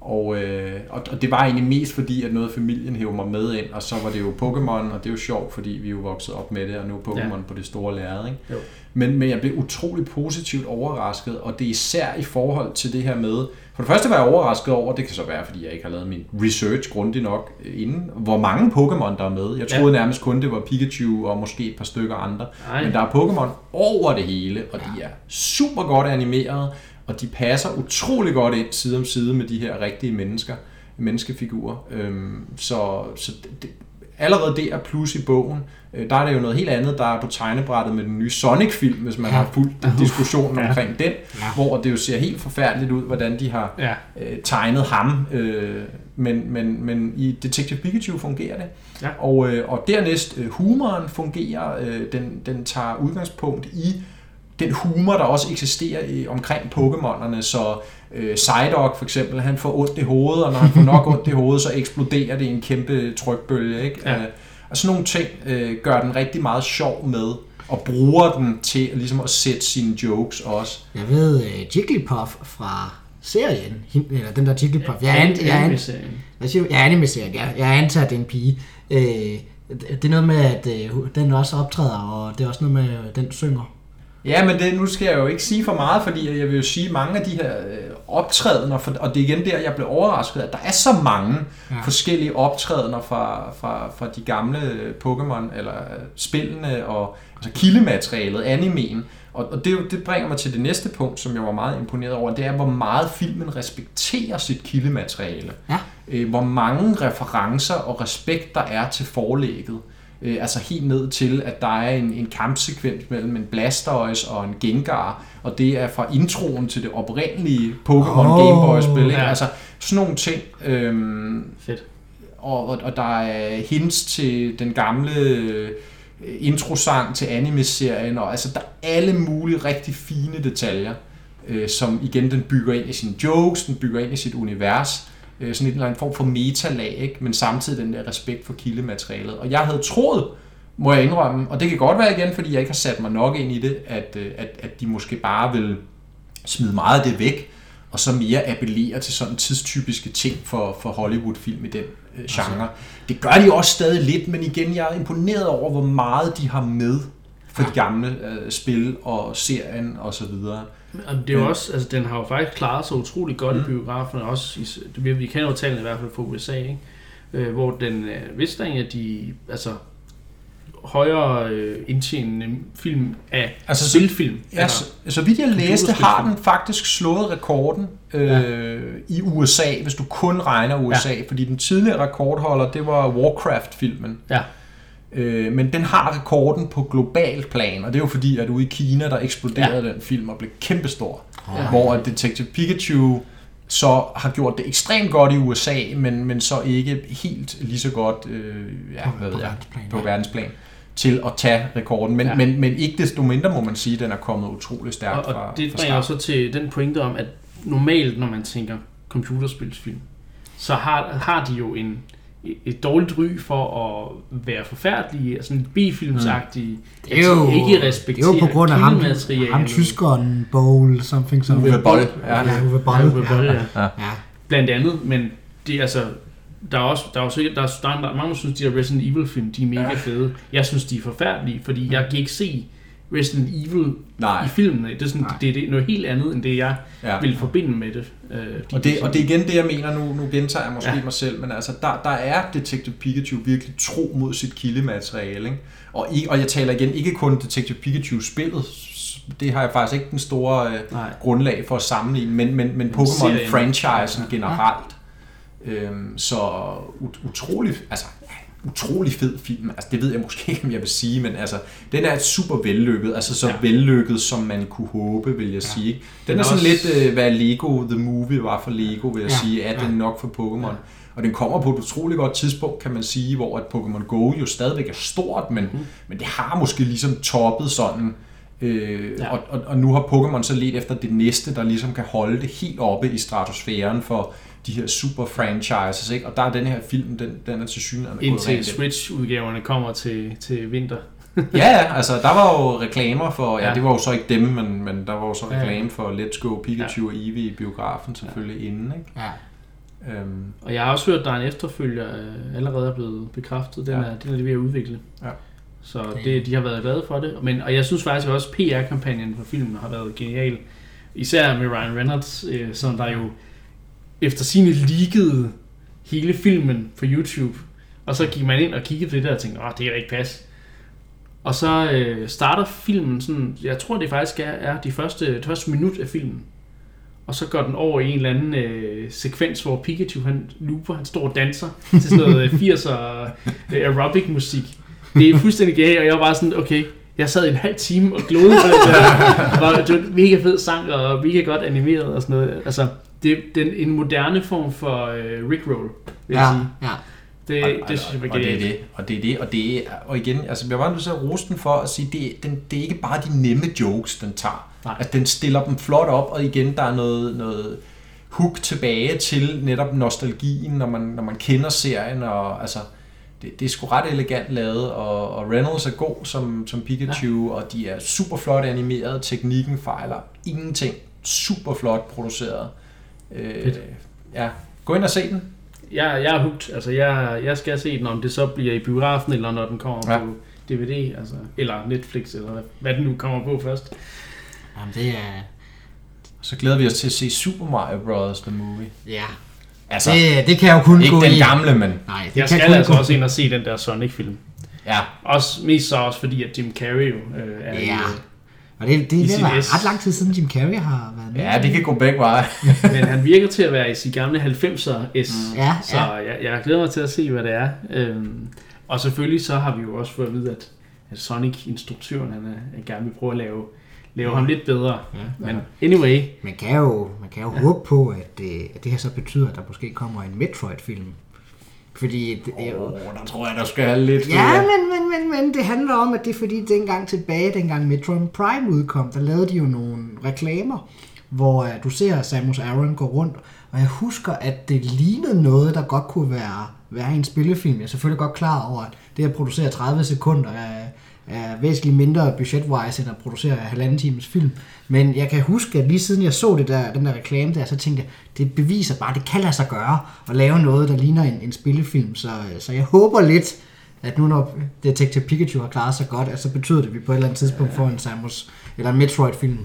Og, øh, og, det var egentlig mest fordi, at noget familien hævde mig med ind, og så var det jo Pokémon, og det er jo sjovt, fordi vi jo vokset op med det, og nu er Pokémon ja. på det store lærred. Ikke? Jo. Men, men jeg blev utrolig positivt overrasket, og det er især i forhold til det her med, for det første var jeg overrasket over, det kan så være, fordi jeg ikke har lavet min research grundigt nok inden, hvor mange Pokémon der er med. Jeg troede ja. nærmest kun, det var Pikachu og måske et par stykker andre. Nej. Men der er Pokémon over det hele, og de er super godt animeret, og de passer utrolig godt ind side om side med de her rigtige mennesker, menneskefigurer. Øhm, så så det, allerede det er plus i bogen. Øh, der er det jo noget helt andet, der er på tegnebrættet med den nye Sonic-film, hvis man Ja. har fulgt diskussionen Ja. omkring den, Ja. hvor det jo ser helt forfærdeligt ud, hvordan de har Ja. øh, tegnet ham. Øh, men, men, men i Detective Pikachu fungerer det. Ja. Og, øh, og dernæst, øh, humoren fungerer. Øh, den, den tager udgangspunkt i den humor, der også eksisterer i, omkring Pokémonerne. Så øh, Psyduck for eksempel, han får ondt i hovedet, og når han får nok ondt i hovedet, så eksploderer det i en kæmpe trykbølge. Ikke? Ja. Øh, og sådan nogle ting øh, gør den rigtig meget sjov med, og bruger den til ligesom at sætte sine jokes også. Jeg ved, uh, Jigglypuff fra serien, eller den der Jigglypuff, jeg, an, jeg, an, Anime-serien. hvad siger? Ja, anime-serien, ja. Jeg antager, at det er en pige. Øh, det er noget med, at øh, den også optræder, og det er også noget med, at den synger. Ja, men det, nu skal jeg jo ikke sige for meget, fordi jeg vil jo sige, at mange af de her øh, optrædener, for, og det er igen der, jeg blev overrasket, at der er så mange Ja. forskellige optrædener fra, fra, fra de gamle øh, Pokémon, eller øh, spillene, og altså kildematerialet, animen. Og, og det, det bringer mig til det næste punkt, som jeg var meget imponeret over, det er, hvor meget filmen respekterer sit kildemateriale. Ja. Hvor mange referencer og respekt der er til forlægget. Øh, altså helt ned til, at der er en, en kampsekvens mellem en Blastoise og en Gengar, og det er fra introen til det oprindelige Pokémon oh, Game Boy-spil. Ja. Altså sådan nogle ting. Øhm, Fedt. og, og, og der er hints til den gamle øh, introsang til anime-serien, og altså der er alle mulige rigtig fine detaljer, øh, som igen den bygger ind i sine jokes, den bygger ind i sit univers, øh, sådan en eller anden form for metalag, ikke? men samtidig den der respekt for kildematerialet. Og jeg havde troet, må jeg indrømme, og det kan godt være igen, fordi jeg ikke har sat mig nok ind i det, at, øh, at, at de måske bare vil smide meget af det væk, og så mere appellere til sådan tidstypiske ting for, for Hollywood-film i den øh, genre. Det gør de også stadig lidt, men igen, jeg er imponeret over, hvor meget de har med for de gamle øh, spil og serien og så videre. Og det er jo også, altså den har jo faktisk klaret sig utrolig godt mm. i biograferne, også i, vi, vi kender jo tallene i hvert fald fra USA, ikke? Øh, hvor den, øh, hvis der er de, altså højere øh, indtjenende film af Altså, altså, så- spilfilm. Ja, så, så vidt jeg læste, har den faktisk slået rekorden øh, ja. i USA, hvis du kun regner USA, ja. fordi den tidligere rekordholder, det var Warcraft-filmen. Ja. Øh, men den har rekorden på globalt plan, og det er jo fordi, at ude i Kina, der eksploderede ja. den film og blev kæmpestor. Ja. Hvor at Detective Pikachu så har gjort det ekstremt godt i USA, men, men så ikke helt lige så godt øh, ja, På- hvad på verdensplan, på verdensplan til at tage rekorden. Men, Ja. men, men ikke desto mindre må man sige, at den er kommet utrolig stærkt Og, fra, og det bringer start. så til den pointe om, at normalt, når man tænker computerspilsfilm, så har, har de jo en, et dårligt ry for at være forfærdelige, altså en bifilmsagtige, Det er jo, at de ikke det er respekterer jo på grund af ham, ham tyskeren, Bowl, something, something. Uwe Boll. Ja. Ja, Uwe Ja, Boll. Uwe Boll, ja. Ja. Blandt andet, men det er altså der er også, der er også der er, der er, mange, der synes, de her Resident Evil film, de er mega Ja. fede. Jeg synes, de er forfærdelige, fordi jeg kan ikke se Resident Evil Nej. i filmene. Det er, sådan, Nej. det, det er noget helt andet, end det jeg Ja. vil forbinde med det. Øh, de Og det, og det er igen det, jeg mener, nu, nu gentager jeg måske ja. Ja. mig selv, men altså, der, der er Detective Pikachu virkelig tro mod sit kildemateriale. Ikke? Og, ikke, og jeg taler igen ikke kun Detective Pikachu-spillet, det har jeg faktisk ikke den store øh, Nej. grundlag for at sammenligne, men, men, men. Pokémon-franchisen Ja. generelt. Øhm, så ut- utrolig, altså, ja, utrolig fed film. Altså, det ved jeg måske ikke, om jeg vil sige, men altså, den er super vellykket. Altså, så ja. Ja. vellykket, som man kunne håbe, vil jeg ja. sige. Den, Den er er sådan også- lidt, øh, hvad Lego The Movie var for Lego, vil jeg Ja. ja. sige, er Ja. den nok for Pokémon. Og den kommer på et utroligt godt tidspunkt, kan man sige, hvor at Pokémon Go jo stadigvæk er stort, men, mm. men det har måske ligesom toppet sådan. Øh, ja. Ja. og, og, og nu har Pokémon så let efter det næste, der ligesom kan holde det helt oppe i stratosfæren for de her super franchises, ikke? Og der er den her film, den, den er til synligheden Indtil Switch-udgaverne kommer til, til vinter. Ja, ja, altså der var jo reklamer for, ja, Ja. det var jo så ikke dem, men, men der var jo så Ja, ja. reklame for Let's Go Pikachu og Eevee i biografen selvfølgelig ja. inden, ikke? Ja. Øhm, Og jeg har også hørt, at der er en efterfølger øh, allerede er blevet bekræftet. Den, Ja. er, den er de ved at udvikle. Ja. Så det, de har været glade for det. Men, og jeg synes faktisk også, at PR-kampagnen for filmen har været genial. Især med Ryan Reynolds, øh, som der jo efter sine leakede hele filmen på YouTube. Og så gik man ind og kiggede på det der og tænkte, åh, det kan da ikke passe. Og så øh, starter filmen sådan, jeg tror det faktisk er, er de første, det første minut af filmen. Og så går den over i en eller anden øh, sekvens, hvor Pikachu han looper, han står og danser til sådan noget øh, 80'er øh, aerobic musik. Det er fuldstændig galt, og jeg var bare sådan, okay, jeg sad i en halv time og glodede på det der. Det var, det var en mega fed sang, og mega godt animeret og sådan noget. Altså, det, det er en moderne form for øh, Rickroll, vil jeg Ja, sige. ja. Det, og, det, synes jeg var og, og det er det, og det er det, og det er, og igen, altså jeg var nødt til at rose den for at sige, det, den, det er ikke bare de nemme jokes, den tager. Nej. At den stiller dem flot op, og igen, der er noget, noget hook tilbage til netop nostalgien, når man, når man kender serien, og altså, det, det er sgu ret elegant lavet, og, og Reynolds er god som, som Pikachu, ja. og de er super flot animeret, teknikken fejler ingenting, super flot produceret. Øh, Fedt. ja, gå ind og se den. Jeg, jeg er hooked. Altså, jeg, jeg skal se den, om det så bliver i biografen, eller når den kommer Ja. på DVD, altså, eller Netflix, eller hvad, hvad den nu kommer på først. Jamen, det er... Så glæder vi os til at se Super Mario Bros. The Movie. Ja. Altså, Det, det kan jeg jo kun ikke gå den i. gamle, men Nej, det Jeg kan skal kun altså gå- også ind og se den der Sonic-film. ja, Også, mest så også fordi, at Jim Carrey jo øh, er i, Ja. Øh, Og det, det er ret lang tid siden Jim Carrey har været med. ja, det kan gå begge veje. [laughs] Men han virker til at være i sit gamle 90'er S. Ja, så ja. jeg, jeg glæder mig til at se, hvad det er. Øhm, og selvfølgelig så har vi jo også fået at vide, at, at Sonic-instruktøren, han er, er gerne vil prøve at lave, lave ham lidt bedre. Ja. Men anyway, Man kan jo, man kan jo ja. håbe på, at det, at det her så betyder, at der måske kommer en Metroid-film. Fordi det, er jo... Der tror jeg, der skal have lidt Ja, men, men, men, men det handler om, at det er fordi dengang tilbage, dengang Metroid Prime udkom, der lavede de jo nogle reklamer, hvor uh, du ser Samus Aran gå rundt, og jeg husker, at det lignede noget, der godt kunne være, være en spillefilm. Jeg er selvfølgelig godt klar over, at det at producere 30 sekunder er, er væsentligt mindre budget-wise, end at producere halvanden times film. Men jeg kan huske, at lige siden jeg så det der, den der reklame der, så tænkte jeg, det beviser bare, det kan lade sig gøre at lave noget, der ligner en, en spillefilm. Så, så jeg håber lidt, at nu når Detective Pikachu har klaret sig godt, at så betyder det, at vi på et eller andet tidspunkt får en Samus eller en Metroid-film.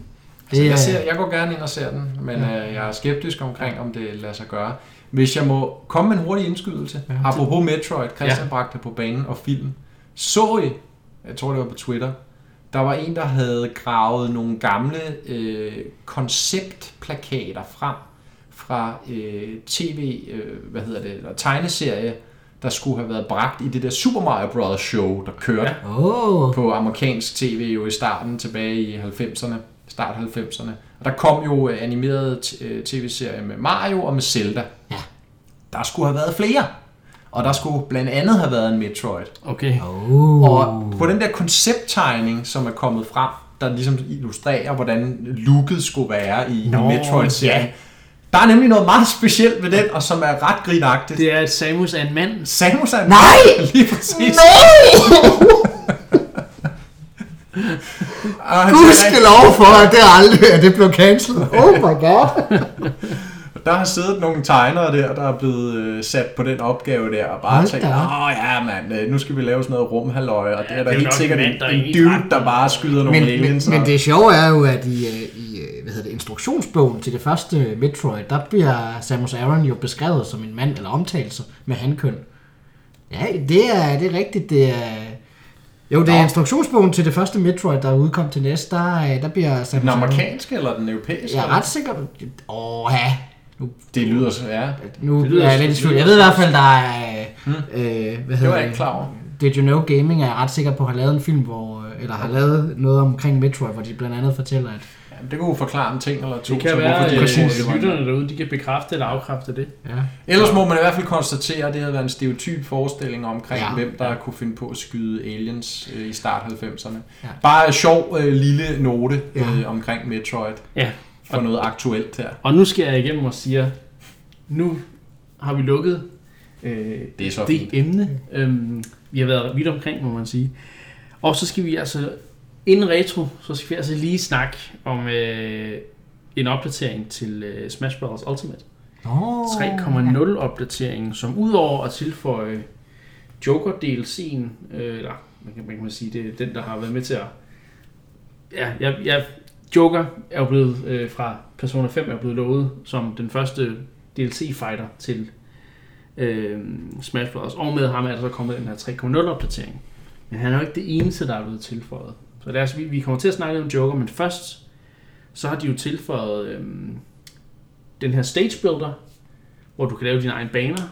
Altså, jeg, er- ser, jeg går gerne ind og ser den, men ja. øh, jeg er skeptisk omkring, om det lader sig gøre. Hvis jeg må komme med en hurtig indskydelse, ja. apropos Metroid, Christian ja. Bragte på banen og film. Så I, jeg tror det var på Twitter, der var en, der havde gravet nogle gamle øh, konceptplakater frem fra øh, tv, øh, hvad hedder det, eller tegneserie, der skulle have været bragt i det der Super Mario Bros. show, der kørte ja. Oh, på amerikansk tv jo i starten tilbage i 90'erne, start 90'erne. Og der kom jo øh, animerede øh, tv-serier med Mario og med Zelda. Ja. Der skulle have været flere. Og der skulle blandt andet have været en Metroid. okay. oh. Og på den der koncepttegning, som er kommet frem, der ligesom illustrerer, hvordan looket skulle være i Nå, Metroid-serien. ja. Der er nemlig noget meget specielt ved den, og som er ret grinagtigt. Det er, at Samus er en mand. Samus er en Nej! [laughs] lige præcis. Og [laughs] han Gud siger, skal lov for, at det aldrig at det blev cancelled. Oh my god. [laughs] der har siddet nogle tegnere der, der er blevet øh, sat på den opgave der, og bare Hold tænkt, da åh ja mand, øh, nu skal vi lave sådan noget rumhalløj, og det er er jo helt sikkert en en, dude, der bare skyder nogle Men, men, aliens. men og- det sjove er jo, at i, øh, i hvad hedder det, instruktionsbogen til det første Metroid, der bliver Samus Aran jo beskrevet som en mand, eller omtalt som- med hankøn. Ja, det er, det er rigtigt. Det er, jo, det er Nå. instruktionsbogen til det første Metroid, der udkom til næste. Der, der bliver Samus Den Aran- amerikanske eller den europæiske? Jeg er ret sikker på... Åh, ja. Nu, Det lyder så, ja. nu Det lyder er jeg lidt i tvivl. Jeg ved i hvert fald, der er... Hmm. Øh, hvad Det hedder var jeg ikke klar over. Did You Know Gaming er jeg ret sikker på har lavet en film, hvor, øh, eller har lavet noget omkring Metroid, hvor de blandt andet fortæller, at Jamen, det kunne jo forklare en ting eller to. Det kan så være, de at en- lytterne derude, de kan bekræfte eller afkræfte det. ja, Ellers må man i hvert fald konstatere, at det havde været en stereotyp forestilling omkring, Ja. ja. hvem der kunne finde på at skyde aliens øh, i start 90'erne. Ja. Ja. Bare en sjov øh, lille note Ja. øh, omkring Metroid Ja, for noget aktuelt her. og nu skal jeg igennem og sige, nu har vi lukket øh, Det er så det fint. emne. Øhm, vi har været vidt omkring, må man sige. Og så skal vi altså, inden retro, så skal vi altså lige snakke om øh, en opdatering til øh, Smash Bros. Ultimate. oh, 3.0 opdateringen, som udover at tilføje Joker DLC'en, øh, eller man kan, man kan sige, det er den, der har været med til at... Ja, jeg, jeg, Joker er jo blevet øh, fra Persona 5 er blevet lovet som den første DLC-fighter til øh, Smash Bros. Og med ham er der så kommet den her 3.0 opdatering. Men han er jo ikke det eneste, der er blevet tilføjet. Så lad os, vi, vi kommer til at snakke om Joker, men først så har de jo tilføjet øh, den her stage builder, hvor du kan lave dine egne baner.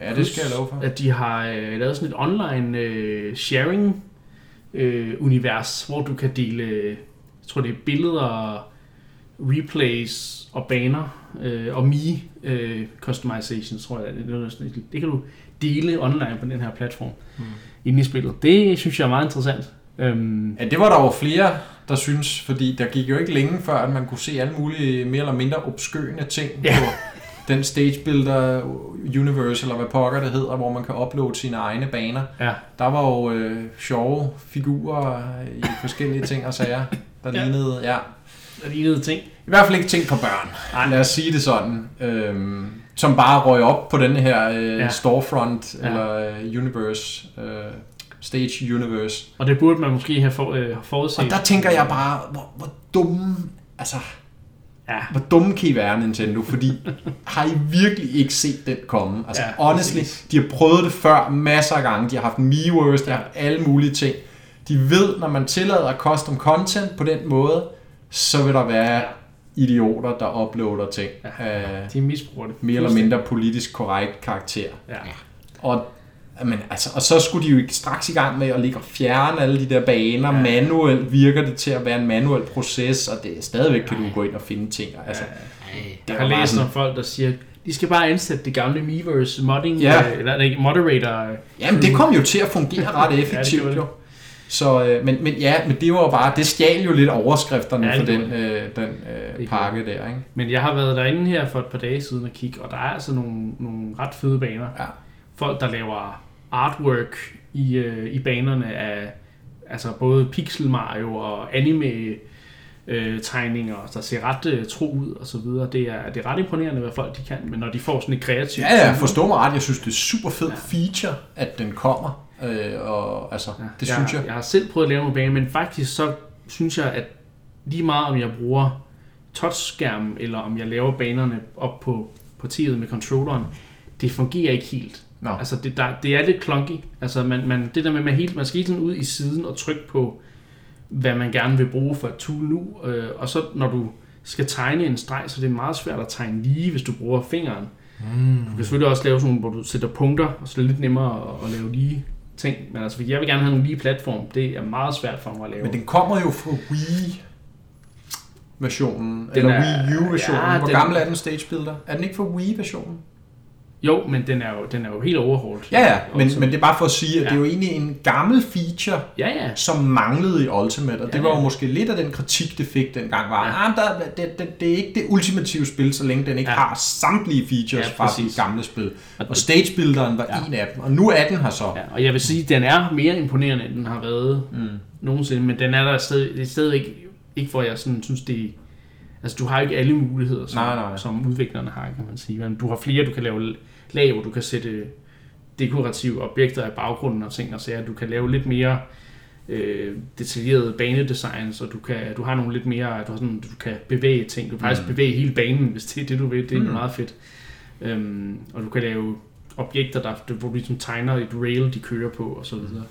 Ja, det skal jeg love for. At de har øh, lavet sådan et online øh, sharing øh, univers, hvor du kan dele, jeg tror det er billeder, replays og baner øh, og me øh, customization, tror jeg. Det, sådan, det kan du dele online på den her platform mm. inde i spillet. Det synes jeg er meget interessant. Øhm, Ja, det var der jo flere, der synes, fordi der gik jo ikke længe før, at man kunne se alle mulige mere eller mindre obskøne ting ja. på den stage builder universe, eller hvad pokker det hedder, hvor man kan uploade sine egne baner. ja. Der var jo øh, sjove figurer i forskellige ting og sager, der Ja. lignede, ja. Der lignede ting. I hvert fald ikke ting for børn. Nej. Lad os sige det sådan. Øhm, som bare røg op på den her øh, Ja. storefront, Ja. eller øh, universe, øh, stage universe. Og det burde man måske have for, øh, forudset. Og der tænker jeg bare, hvor, hvor dumme, altså, Ja, hvor dumme kan I være, Nintendo? Fordi [laughs] har I virkelig ikke set den komme? Altså, ja, honestly, præcis. de har prøvet det før masser af gange. De har haft Miiverse, de har haft alle mulige ting. De ved, når man tillader custom content på den måde, så vil der være idioter, der uploader ting Ja. af de misbruger det. mere eller mindre politisk korrekt karakter. Ja. Og, men, altså, og så skulle de jo ikke straks i gang med at ligge og fjerne alle de der baner. Ja. Ja. Manuelt virker det til at være en manuel proces, og det er stadigvæk kan du gå ind og finde ting. Altså, Jeg det har læst om folk, der siger, de skal bare ansætte det gamle Miiverse modding, Ja. øh, eller ikke, moderator. øh, Jamen, det kom jo til at fungere [laughs] ret effektivt, gjorde det. jo. Så, øh, men, men ja, men det var jo bare, det stjal jo lidt overskrifterne Ja, for den, øh, den øh, pakke der, ikke? Men jeg har været derinde her for et par dage siden og kigge, og der er altså nogle, nogle ret fede baner. Ja. Folk, der laver artwork i, øh, i banerne af altså både Pixel Mario og anime øh, tegninger, der ser ret øh, tro ud og så videre. Det er, det er ret imponerende, hvad folk de kan, men når de får sådan et kreativt... Ja, ja, forstå mig ret. Jeg synes, det er super fed ja. feature, at den kommer. Øh, og altså, Ja, det jeg, synes jeg. Jeg har selv prøvet at lave nogle baner, men faktisk så synes jeg, at lige meget om jeg bruger touchskærm, eller om jeg laver banerne op på partiet med controlleren, det fungerer ikke helt. Nå. Altså det, der, det er lidt clunky. Altså man, man, det der med, man, helt, man skal hele tiden ud i siden og trykke på, hvad man gerne vil bruge for et tool nu. Øh, og så når du skal tegne en streg, så det er meget svært at tegne lige, hvis du bruger fingeren. Mm. Du kan selvfølgelig også lave sådan nogle, hvor du sætter punkter, og så er det lidt nemmere at, at lave lige ting. Men altså, jeg vil gerne have en lige platform. Det er meget svært for mig at lave. Men den kommer jo fra Wii versionen, eller er- Wii U versionen. ja, Hvor den- gammel er den stage builder? Er den ikke fra Wii versionen? Jo, men den er jo, den er jo helt overholdt. Ja, ja, men, men det er bare for at sige, at Ja. det er jo egentlig en gammel feature, Ja, ja. som manglede i Ultimate, og det Ja, var jo måske lidt af den kritik, det fik dengang, var, Ja. ja. der, det, det, det er ikke det ultimative spil, så længe den ikke Ja. har samtlige features Ja, fra de præcis. gamle spil. Og stagebuilderen var Ja. en af dem, og nu er den her så. Ja, og jeg vil sige, at den er mere imponerende, end den har været Mm. nogensinde, men den er der stadig, det er stadig ikke, ikke hvor jeg sådan synes, det Altså, du har ikke alle muligheder, som, Nej, nej. som udviklerne har, kan man sige. Men du har flere, du kan lave lag, hvor du kan sætte dekorative objekter i baggrunden og ting og sager. Du kan lave lidt mere øh, detaljerede banedesigns, og du, kan, du har nogle lidt mere, du, har sådan, du kan bevæge ting. Du kan faktisk Mm. bevæge hele banen, hvis det er det, du vil. Det er Mm. mm. meget fedt. Øhm, og du kan lave objekter, der, hvor du ligesom tegner et rail, de kører på, og så videre.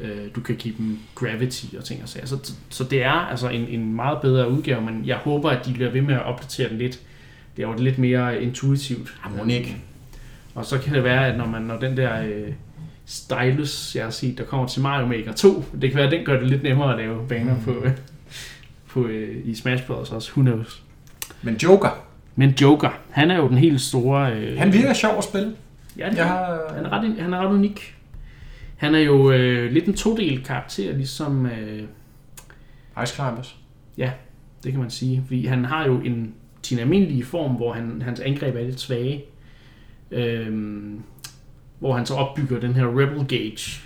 Øh, du kan give dem gravity og ting og sager. Så, så det er altså en, en meget bedre udgave, men jeg håber, at de bliver ved med at opdatere den lidt. Det er jo lidt mere intuitivt. Ikke. Og så kan det være, at når, man, når den der øh, stylus, jeg har set, der kommer til Mario Maker 2, det kan være, at den gør det lidt nemmere at lave baner Mm. på, øh, på øh, i Smash Bros. også. Who knows? Men Joker, Men Joker, han er jo den helt store... Øh, han virker sjov at spille. Ja, det Jeg har, han, er ret, han er ret unik. Han er jo øh, lidt en todel karakter, ligesom... Øh, Ice Climbers. det kan man sige. Fordi han har jo en sin almindelige form, hvor han, hans angreb er lidt svage. Øhm, hvor han så opbygger den her Rebel Gauge,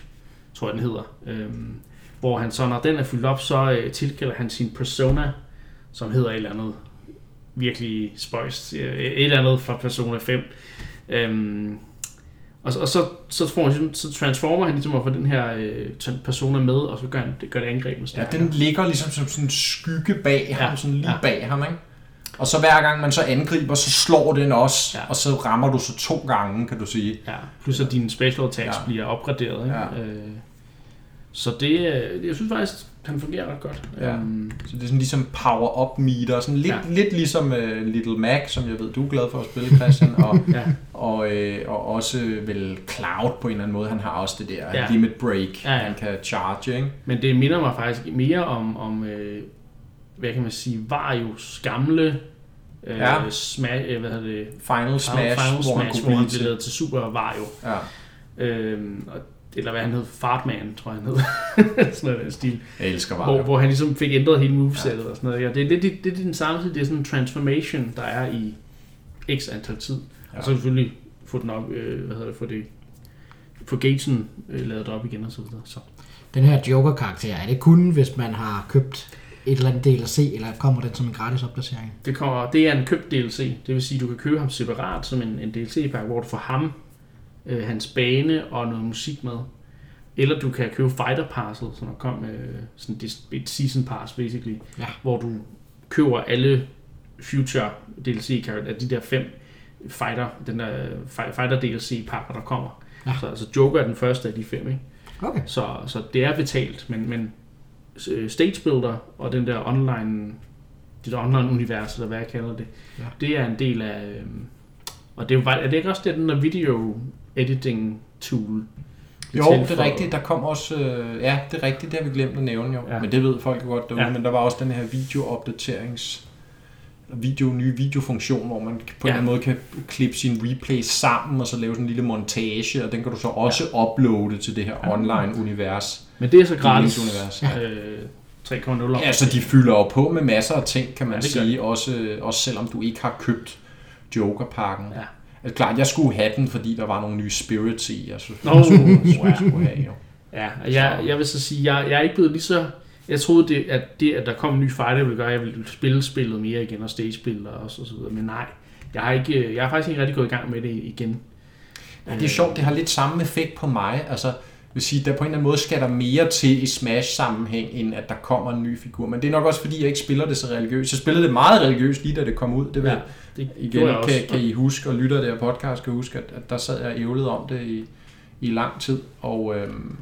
tror jeg den hedder. Øhm, hvor han så, når den er fyldt op, så øh, tilkalder han sin persona, som hedder et eller andet virkelig spøjst. øh, Et eller andet fra Persona 5. Øhm, og, og så, så, får han, ligesom- så transformer han ligesom at få den her øh, persona med, og så gør, han, det gør det angrebet Ja, stærkere. den ligger ligesom som sådan en skygge bag Ja, ham, sådan lige ja. bag ham, ikke? Og så hver gang man så angriber, så slår den også, Ja. og så rammer du så to gange, kan du sige. Ja, plus at dine special attacks Ja. bliver opgraderet. Ikke? Ja. Øh, så det, øh, jeg synes faktisk, han fungerer ret godt. Ja. Øhm, Så det er sådan ligesom power-up meter, sådan lidt, ja. Lidt ligesom uh, Little Mac, som jeg ved, du er glad for at spille, Christian, og, [laughs] ja, og, øh, og også øh, vel Cloud på en eller anden måde. Han har også det der ja. Limit break, ja. ja. han kan charge, ikke? men det minder mig faktisk mere om, om øh, hvad kan man sige, Varios gamle øh, Ja. ja. smash, øh, hvad hedder det, Final Smash, Final hvor han Smash, kunne hvor han blev til. lavet til Super Vario. Ja, Øhm, og, eller hvad han hed, Fartman, tror jeg han hed. [laughs] sådan noget stil. jeg elsker Hvor, Mario. hvor han ligesom fik ændret hele movesettet og sådan noget. Ja, det, er lidt, det, det er den samme tid, det er sådan en transformation, der er i x antal tid. Ja. Og så selvfølgelig få den op, øh, hvad hedder det, få det, få gagen øh, lavet op igen og så videre. Så. Den her Joker-karakter, er det kun, hvis man har købt et eller andet DLC, eller kommer den som en gratis opdatering? Det, kommer, det er en købt DLC, det vil sige, at du kan købe ham separat som en, en DLC-pakke, hvor du får ham, øh, hans bane og noget musik med. Eller du kan købe Fighter Parcel, som der kom øh, sådan et, season pass basically, Ja. hvor du køber alle future DLC af de der fem fighter, den der fi- fighter DLC pakker der kommer. Ja. Så altså Joker er den første af de fem, ikke? Okay. Så, så det er betalt, men, men øh, Stage Builder og den der online, det der online univers, eller hvad jeg kalder det, Ja. det er en del af, øh, og det er jo er det ikke også det, den der video editing tool? Jo, til det er rigtigt. Der kom også... Øh, ja, det er rigtigt. Det har vi glemt at nævne jo. Ja. Men det ved folk jo godt derude. Ja. Men der var også den her videoopdaterings video, nye videofunktion, hvor man på ja. en eller anden måde kan klippe sin replays sammen, og så lave sådan en lille montage, og den kan du så også ja. uploade til det her Ja. online-univers. Men det er så gratis. Univers. Ja. Øh, 3,0 Ja, så de fylder jo på med masser af ting, kan man ja, det sige, også, også selvom du ikke har købt Joker-pakken. Ja. Altså klart, jeg skulle have den, fordi der var nogle nye spirits i, jeg synes, Nå, jeg [laughs] skulle, jeg skulle have, jo. Ja, og jeg, jeg vil så sige, jeg, jeg er ikke blevet lige så... Jeg troede, det, at det, at der kom en ny fighter, ville gøre, at jeg ville spille spillet mere igen, og stage også, og så videre. Men nej, jeg har, ikke, jeg har faktisk ikke rigtig gået i gang med det igen. Ja, det er sjovt, det har lidt samme effekt på mig. Altså, vil sige, der på en eller anden måde skal der mere til i Smash-sammenhæng, end at der kommer en ny figur. Men det er nok også, fordi jeg ikke spiller det så religiøst. Jeg spillede det meget religiøst, lige da det kom ud. Det Ja, det igen, jeg kan, kan I huske, og lytter her podcast, kan huske, at, at der sad jeg og ævlede om det i, i lang tid. Og, øhm,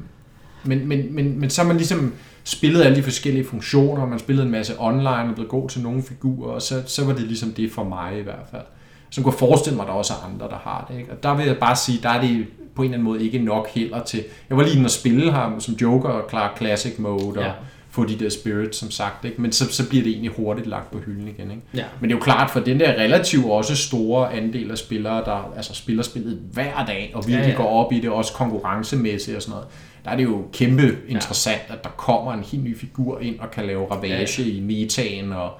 men, men, men, men så har man ligesom spillet alle de forskellige funktioner, man spillede en masse online, og blev god til nogle figurer, og så, så var det ligesom det for mig i hvert fald. Så kunne forestille mig, at der også er andre, der har det. Ikke? Og der vil jeg bare sige, der er det på en eller anden måde ikke nok heller til. Jeg var lige inde og spille ham som Joker og klare Classic Mode og Ja. få de der spirits, som sagt. Ikke? Men så, så bliver det egentlig hurtigt lagt på hylden igen. Ikke? Ja, Men det er jo klart, for den der relativt også store andel af spillere, der altså spiller spillet hver dag, og virkelig ja. ja. går op i det, også konkurrencemæssigt og sådan noget, der er det jo kæmpe interessant, at der kommer en helt ny figur ind og kan lave ravage ja, Ja, ja. i metaen og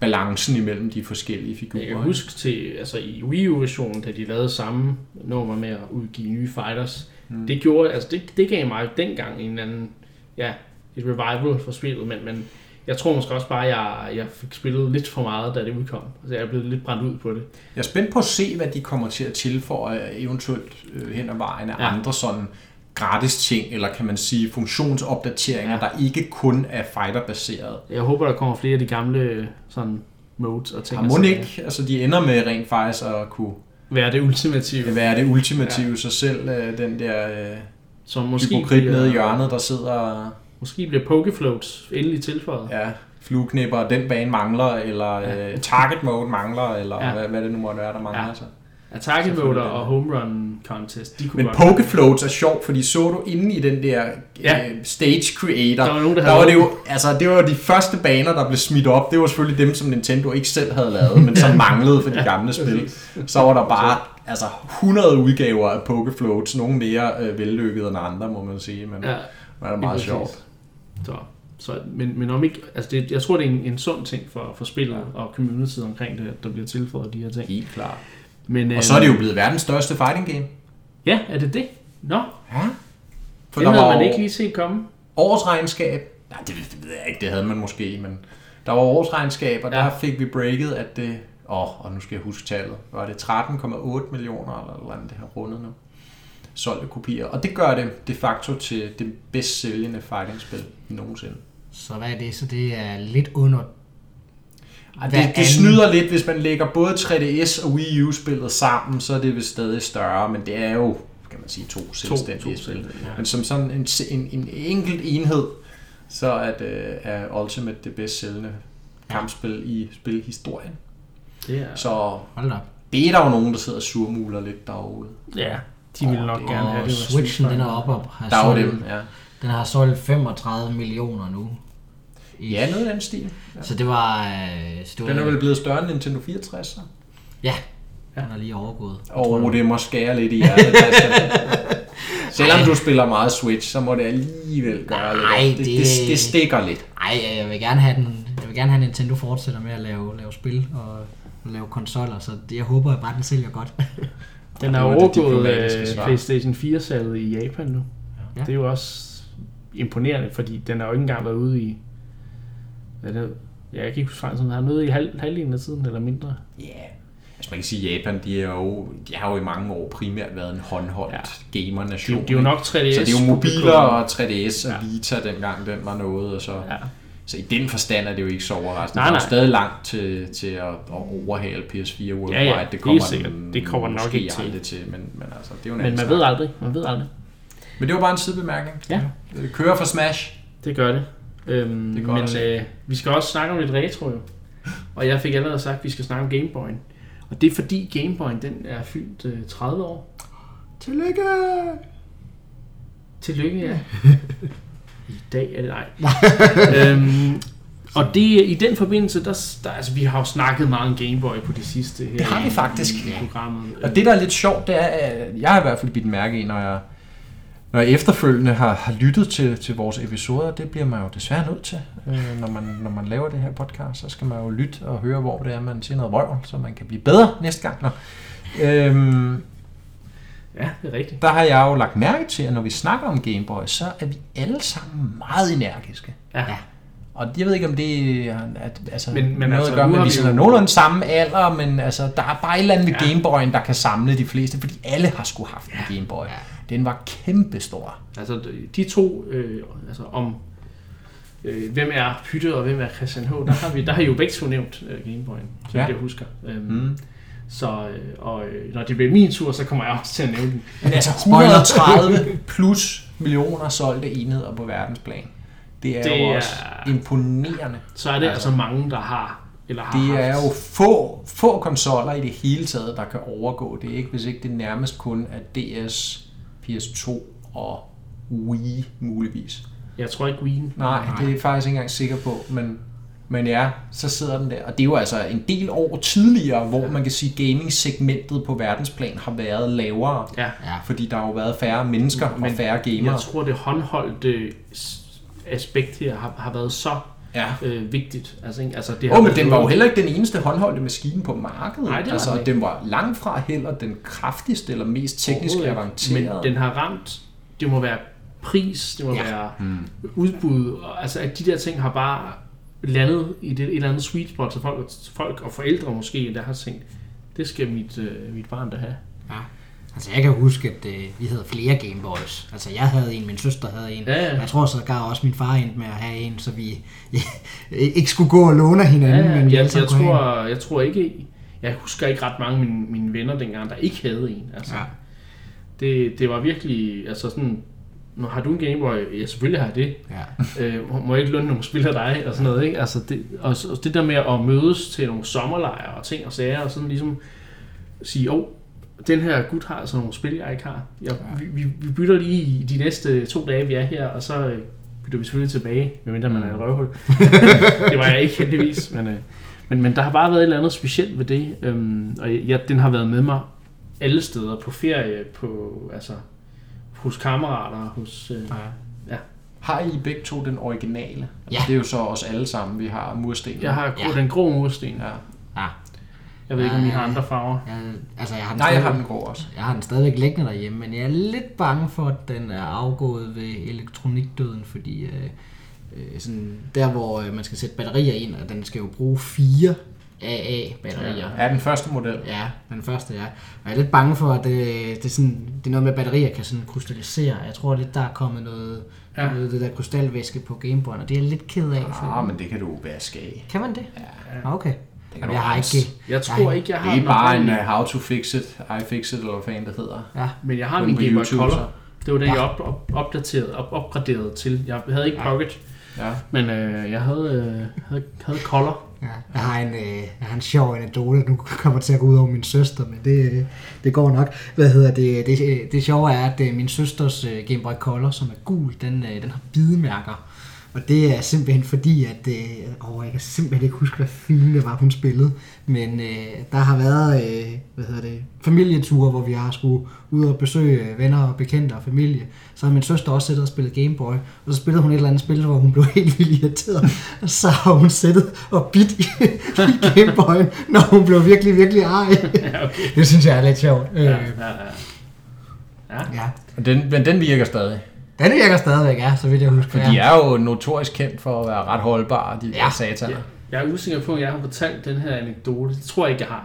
balancen imellem de forskellige figurer. jeg kan huske til, altså i Wii U-versionen, da de lavede samme nummer med at udgive nye fighters, mm. det gjorde, altså det, det gav mig dengang en anden, ja, et revival for spillet, men, men Jeg tror måske også bare, at jeg, jeg fik spillet lidt for meget, da det udkom. Altså, jeg er blevet lidt brændt ud på det. Jeg er spændt på at se, hvad de kommer til at tilføje eventuelt øh, hen ad vejen af Ja. ja. andre sådan gratis ting, eller kan man sige funktionsopdateringer, Ja. der ikke kun er fighter-baseret. Jeg håber, der kommer flere af de gamle sådan modes og ting. Har og må sager. ikke, altså de ender med rent faktisk at kunne Være det ultimative. være det ultimative ja. sig selv, øh, den der øh, Som måske hypokrit bliver, nede i hjørnet, der sidder Måske bliver Pokefloats endelig tilføjet. ja, flueknipper, den bane mangler, eller Ja. øh, target mode mangler, eller Ja. hvad, hvad det nu måtte være, der mangler. Ja. Ja. Attack det. og Home Run Contest, de kunne Men. Pokefloats er sjovt, fordi så du inde i den der Ja. ja. stage creator, Der var nogen, der der var det jo, altså det var de første baner, der blev smidt op. Det var selvfølgelig dem, som Nintendo ikke selv havde lavet, men [laughs] som manglede for de gamle spil. Så var der bare altså 100 udgaver af Pokefloats, nogle mere øh, vellykkede end andre, må man sige, men Ja, det er meget sjovt. Så, så, men, men om ikke, altså det, jeg tror, det er en, en sund ting for, for spillet Ja. og community omkring det, der bliver tilføjet de her ting. Helt klart. Men, Og så er det jo blevet verdens største fighting game. Ja, er det det? Nå, Ja. For det der havde var man ikke lige set komme. årsregnskab. Nej, det, det ved jeg ikke, det havde man måske, men der var årsregnskab, og Ja. ja. der fik vi breaket, at det... Åh, og nu skal jeg huske tallet. Var det 13,8 millioner, eller eller andet, det har rundet nu? Solgte kopier. Og det gør det de facto til det bedst sælgende fighting-spil nogensinde. Så hvad er det? Så det er lidt under... Ej, det, anden- det snyder lidt, hvis man lægger både 3DS og Wii U-spillet sammen, så er det vist stadig større, men det er jo, kan man sige, to selvstændige to spil. ja. Men som sådan en, en, en enkelt enhed, så er, det, er Ultimate det bedst sælgende kampspil i spilhistorien. Det er, Så Hold op. det er der jo nogen, der sidder og surmuler lidt derude. ja, de vil nok det- gerne have det. Switchen, den er oppe og har Der er jo solgt, dem, ja. den har solgt 35 millioner nu. I- Ja, noget af den stil. Ja. Så det var... øh, Så det var Den er vel blevet større end Nintendo 64, så? Ja, den er lige overgået. Og det må skære lidt i hjertet. Christian. [laughs] Selvom du spiller meget Switch, så må det alligevel gøre Nej, lidt. Det, det, det- det stikker lidt. Ej, jeg vil gerne have den. Jeg vil gerne have Nintendo fortsætter med at lave, lave spil og lave konsoller, så det, jeg håber bare, den sælger godt. [laughs] Den det overgået øh. PlayStation 4-salget i Japan nu. Ja. Det er jo også imponerende, fordi den har jo ikke engang været ude i... Er det? Ja, jeg kan ikke huske sådan har noget i halv, halvdelen af tiden, eller mindre. Ja, yeah. altså man kan sige, Japan, de, er jo, de har jo i mange år primært været en håndholdt Ja. ja. Gamernation. de er jo nok 3DS. Så det er jo mobiler og 3DS og Ja. Vita dengang den var noget, og så, ja. Ja, så i den forstand er det jo ikke så overraskende. Nej, Der er jo nej. stadig langt til, til at, at overhale PS4 Worldwide. Ja, ja, det kommer den Det kommer nok ikke til. til, men, men altså, det er jo en men man snak. ved aldrig. Man ved aldrig. Men det var bare en sidebemærkning. Ja. Det kører for Smash. Det gør det. Øhm, Det er godt men øh, vi skal også snakke om lidt retro jo. Og jeg fik allerede sagt, at vi skal snakke om Game Boy'en. Og det er fordi Game Boy'en den er fyldt øh, 30 år. Tillykke! Tillykke, ja. [laughs] I dag er det nej. [laughs] øhm, og det, i den forbindelse, der, der, altså, vi har jo snakket meget om Game Boy på det sidste her. Det har vi faktisk. i programmet. Og det, der er lidt sjovt, det er, at jeg har i hvert fald bidt mærke i, når jeg, når jeg efterfølgende har, har lyttet til, til vores episoder, det bliver man jo desværre nødt til, øh, når, man, når man laver det her podcast, så skal man jo lytte og høre, hvor det er, man siger noget røv, så man kan blive bedre næste gang. Nå. Øhm, Ja, det er rigtigt. der har jeg jo lagt mærke til, at når vi snakker om Game Boy, så er vi alle sammen meget energiske. Ja. Ja. Og jeg ved ikke, om det er at, altså, Men- men, noget altså, at gøre med, vi er jo- nogenlunde samme alder, men altså, der er bare et eller andet ved Ja. ja. Gameboyen, der kan samle de fleste, fordi alle har sgu haft en Gameboy. Ja. Den var kæmpestor. Altså, de to, øh, altså om øh, hvem er Pytte og hvem er Christian H., der har, vi, der har I jo begge to nævnt øh, Game Boy'en, som Ja. jeg husker. Øhm, Mm. Så øh, og, øh, når det bliver min tur, så kommer jeg også til at nævne den. Men altså [laughs] Spoiler. 130 plus millioner solgte enheder på verdensplan. Det er Det jo er- også imponerende. Så er det altså, Altså, mange, der har eller har Det er haft. jo få, få konsoller i det hele taget, der kan overgå det. Ikke? Hvis ikke det nærmest kun er DS, PS2 og Wii muligvis. Jeg tror ikke Wien. Nej, det er jeg faktisk ikke engang sikker på, men, men ja, så sidder den der. Og det er jo altså en del år tidligere, hvor man kan sige, gaming-segmentet på verdensplan har været lavere. Ja. Ja. Fordi der har jo været færre mennesker Men og færre Jeg gamere. tror, det håndholdte aspekt her har, har været så Ja. øh, vigtigt. Altså, ikke? altså, det oh, men den var jo heller ikke den eneste håndholdte maskine på markedet. Nej, det var altså, den ikke. den var langt fra heller den kraftigste eller mest teknisk avancerede. Men den har ramt, det må være pris, det må Ja. være Hmm. udbud, og, altså at de der ting har bare landet i det, et eller andet sweet spot, så folk, folk og forældre måske, der har tænkt, det skal mit, øh, mit barn da have. Ja. Altså jeg kan huske, at øh, vi havde flere Gameboys. Altså jeg havde en, min søster havde en. Ja, ja. Jeg tror så gar også min far endte med at have en, så vi [laughs] ikke skulle gå og låne hinanden. Ja, men vi jeg, jeg, have tror, jeg tror ikke, jeg husker ikke ret mange af mine, mine venner dengang, der ikke havde en. Altså, Ja. det, det var virkelig, altså sådan, nu har du en Gameboy? Ja, selvfølgelig har jeg det. Ja. [laughs] Øh, må jeg ikke låne nogle spil af dig? Og sådan noget, ikke? Altså det, og det der med at mødes til nogle sommerlejre og ting og sager, og sådan ligesom sige, åh, oh, den her gut har altså nogle spil, jeg ikke har. Jeg, Ja. vi, vi, vi bytter lige i de næste to dage, vi er her, og så øh, bytter vi selvfølgelig tilbage, medmindre man er et røvhul. [laughs] det var jeg ikke heldigvis, men, øh, men, men der har bare været et eller andet specielt ved det, øhm, og jeg, den har været med mig alle steder, på ferie, på, altså, hos kammerater, hos... Øh, Ja. Har I begge to den originale? Altså, Ja. Det er jo så os alle sammen, vi har mursten. jeg har Ja. ja. den grå mursten. Ja. ja. Jeg ved ikke, om I har andre farver. Jeg, altså jeg har den Nej, jeg har den grå også. Jeg har den stadigvæk liggende derhjemme, men jeg er lidt bange for, at den er afgået ved elektronikdøden, fordi øh, øh, sådan, der hvor øh, man skal sætte batterier ind, og den skal jo bruge fire AA-batterier. Ja, den første model. Ja, den første, ja. Og jeg er lidt bange for, at det, det, er, sådan, det er noget med, at batterier kan sådan krystallisere. Jeg tror lidt, der er kommet noget, ja. Ja. noget det der krystalvæske på Gameboy'en, og det er jeg lidt ked af. For... Ah, men det kan du vaske af. Kan man det? Ja, Nå, Okay. Det kan jeg har ikke... Jeg tror Nej. ikke, jeg har Det er bare en uh, how to fix it, I fix it, eller hvad fanden det hedder. Ja, Men jeg har min Game Boy Color. Det var den, Ja. jeg op, op, opdateret, op, opgraderet til. Jeg havde ikke Ja. Pocket, Ja. men øh, jeg havde, øh, havde, havde Color. Ja, jeg har en, øh, jeg har en sjov anekdote, nu kommer det til at gå ud over min søster, men det, øh, det går nok. Hvad hedder det? Det, det sjove er, at øh, min søsters øh, Game Boy Color, som er gul, den, øh, den har bidemærker. Og det er simpelthen fordi, at øh, åh, jeg kan simpelthen ikke huske, hvad film det var, hun spillede. Men øh, der har været øh, hvad hedder det, familieture, hvor vi har skulle ud og besøge øh, venner og bekendte og familie. Så har min søster også siddet og spillet Game Boy. Og så spillede hun et eller andet spil, hvor hun blev [laughs] helt vildt irriteret. Og så har hun siddet og bidt i, [laughs] i Game Boy'en, når hun blev virkelig, virkelig arg. [laughs] Ja, okay. Det synes jeg er lidt sjovt. Øh, Ja, ja, ja. Ja, ja. Men den, men den virker stadig. Den virker stadigvæk, ja, så vidt jeg husker. For ja. de er jo notorisk kendt for at være ret holdbare, de Ja. sataner. Ja. Jeg er usikker på, om jeg har fortalt den her anekdote. Det tror jeg ikke, jeg har.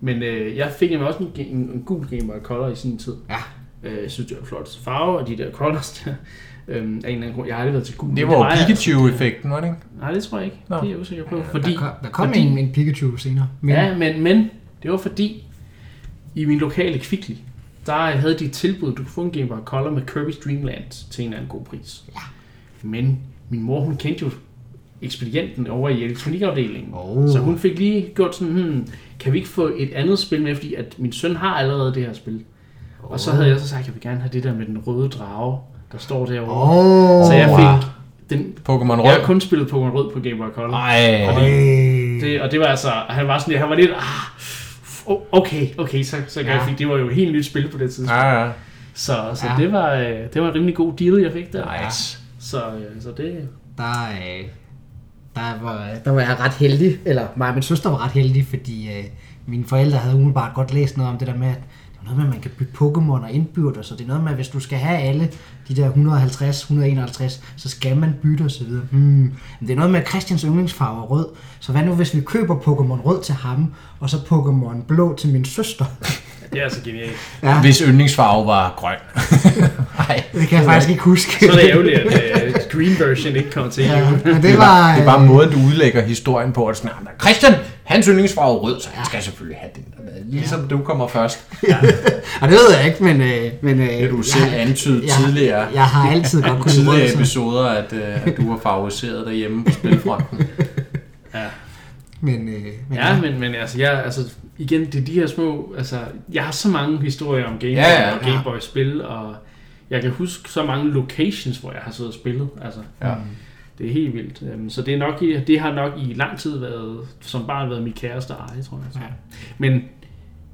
Men øh, jeg fik nemlig også en, en, en gul Game Boy Color i sin tid. Ja. Øh, jeg synes, det var flot farve, og de der colors der. Øhm, af en eller anden grund. Jeg har aldrig været til gul. Det var altså. Pikachu-effekten, var det ikke? Nej, det tror jeg ikke. Nå. Det er jeg usikker på. Fordi, der kom, der kom fordi, en, en Pikachu senere. Men, Ja, men, men det var fordi, i min lokale Kvickly, der havde de et tilbud, du kunne få en Game Boy Color med Kirby's Dream Land til en eller anden god pris. Ja. Men min mor, hun kendte jo ekspedienten over i elektronikafdelingen. Oh. Så hun fik lige gjort sådan, hmm, kan vi ikke få et andet spil med, fordi at min søn har allerede det her spil. Og så havde jeg så sagt, at jeg vil gerne have det der med den røde drage, der står derovre. Oh, så jeg fik den... Pokémon Jeg Rød. har kun spillet Pokémon Rød på Game Boy Color. Ej, Og det, Det, og det var altså, han var sådan, han var lidt, ah, oh, okay, okay, så, så Ja. jeg fik, det var jo et helt nyt spil på det tidspunkt. ja, ja. Så, så Ja. det, var, øh, det var en rimelig god deal, jeg fik der. Nice. Så, øh, så det, der, øh, der, var, der var jeg ret heldig, eller mig og min søster var ret heldig, fordi øh, mine forældre havde umiddelbart godt læst noget om det der med, at noget med, at man kan bygge Pokémon og indbyrde, så det er noget med, at hvis du skal have alle de der 150, 151, så skal man bytte og så videre. Hmm. Men det er noget med, at Christians yndlingsfarve er rød, så hvad nu hvis vi køber Pokémon rød til ham, og så Pokémon blå til min søster? det er altså genialt. Ja, Hvis yndlingsfarve var grøn. [laughs] Nej. det kan jeg faktisk ikke huske. Så er det ærgerligt, at uh, Green version ikke kommer til Ja, ja. men det Det er, var... bare, det er bare øh, måden, du udlægger historien på. At sådan, "Ah, Christian, hans yndlingsfarve er rød, så han skal selvfølgelig have den. Ligesom du kommer først. [laughs] Og det ved jeg ikke, men... Øh, men øh, Det du selv antydet jeg, tidligere. Jeg har altid godt [laughs] kunne tidligere rød, så- episoder, at, øh, at du har favoriseret derhjemme på spilfronten. [laughs] ja. Men, øh, men ja, men, men altså, jeg, altså, igen, det er de her små, altså, jeg har så mange historier om Game Boy Ja, ja, og Game Boy spil, og jeg kan huske så mange locations, hvor jeg har siddet og spillet, altså. Ja. Det er helt vildt. Øhm, Så det, er nok, det har nok i lang tid været, som barn været mit kæreste eje, tror jeg. Ja. Men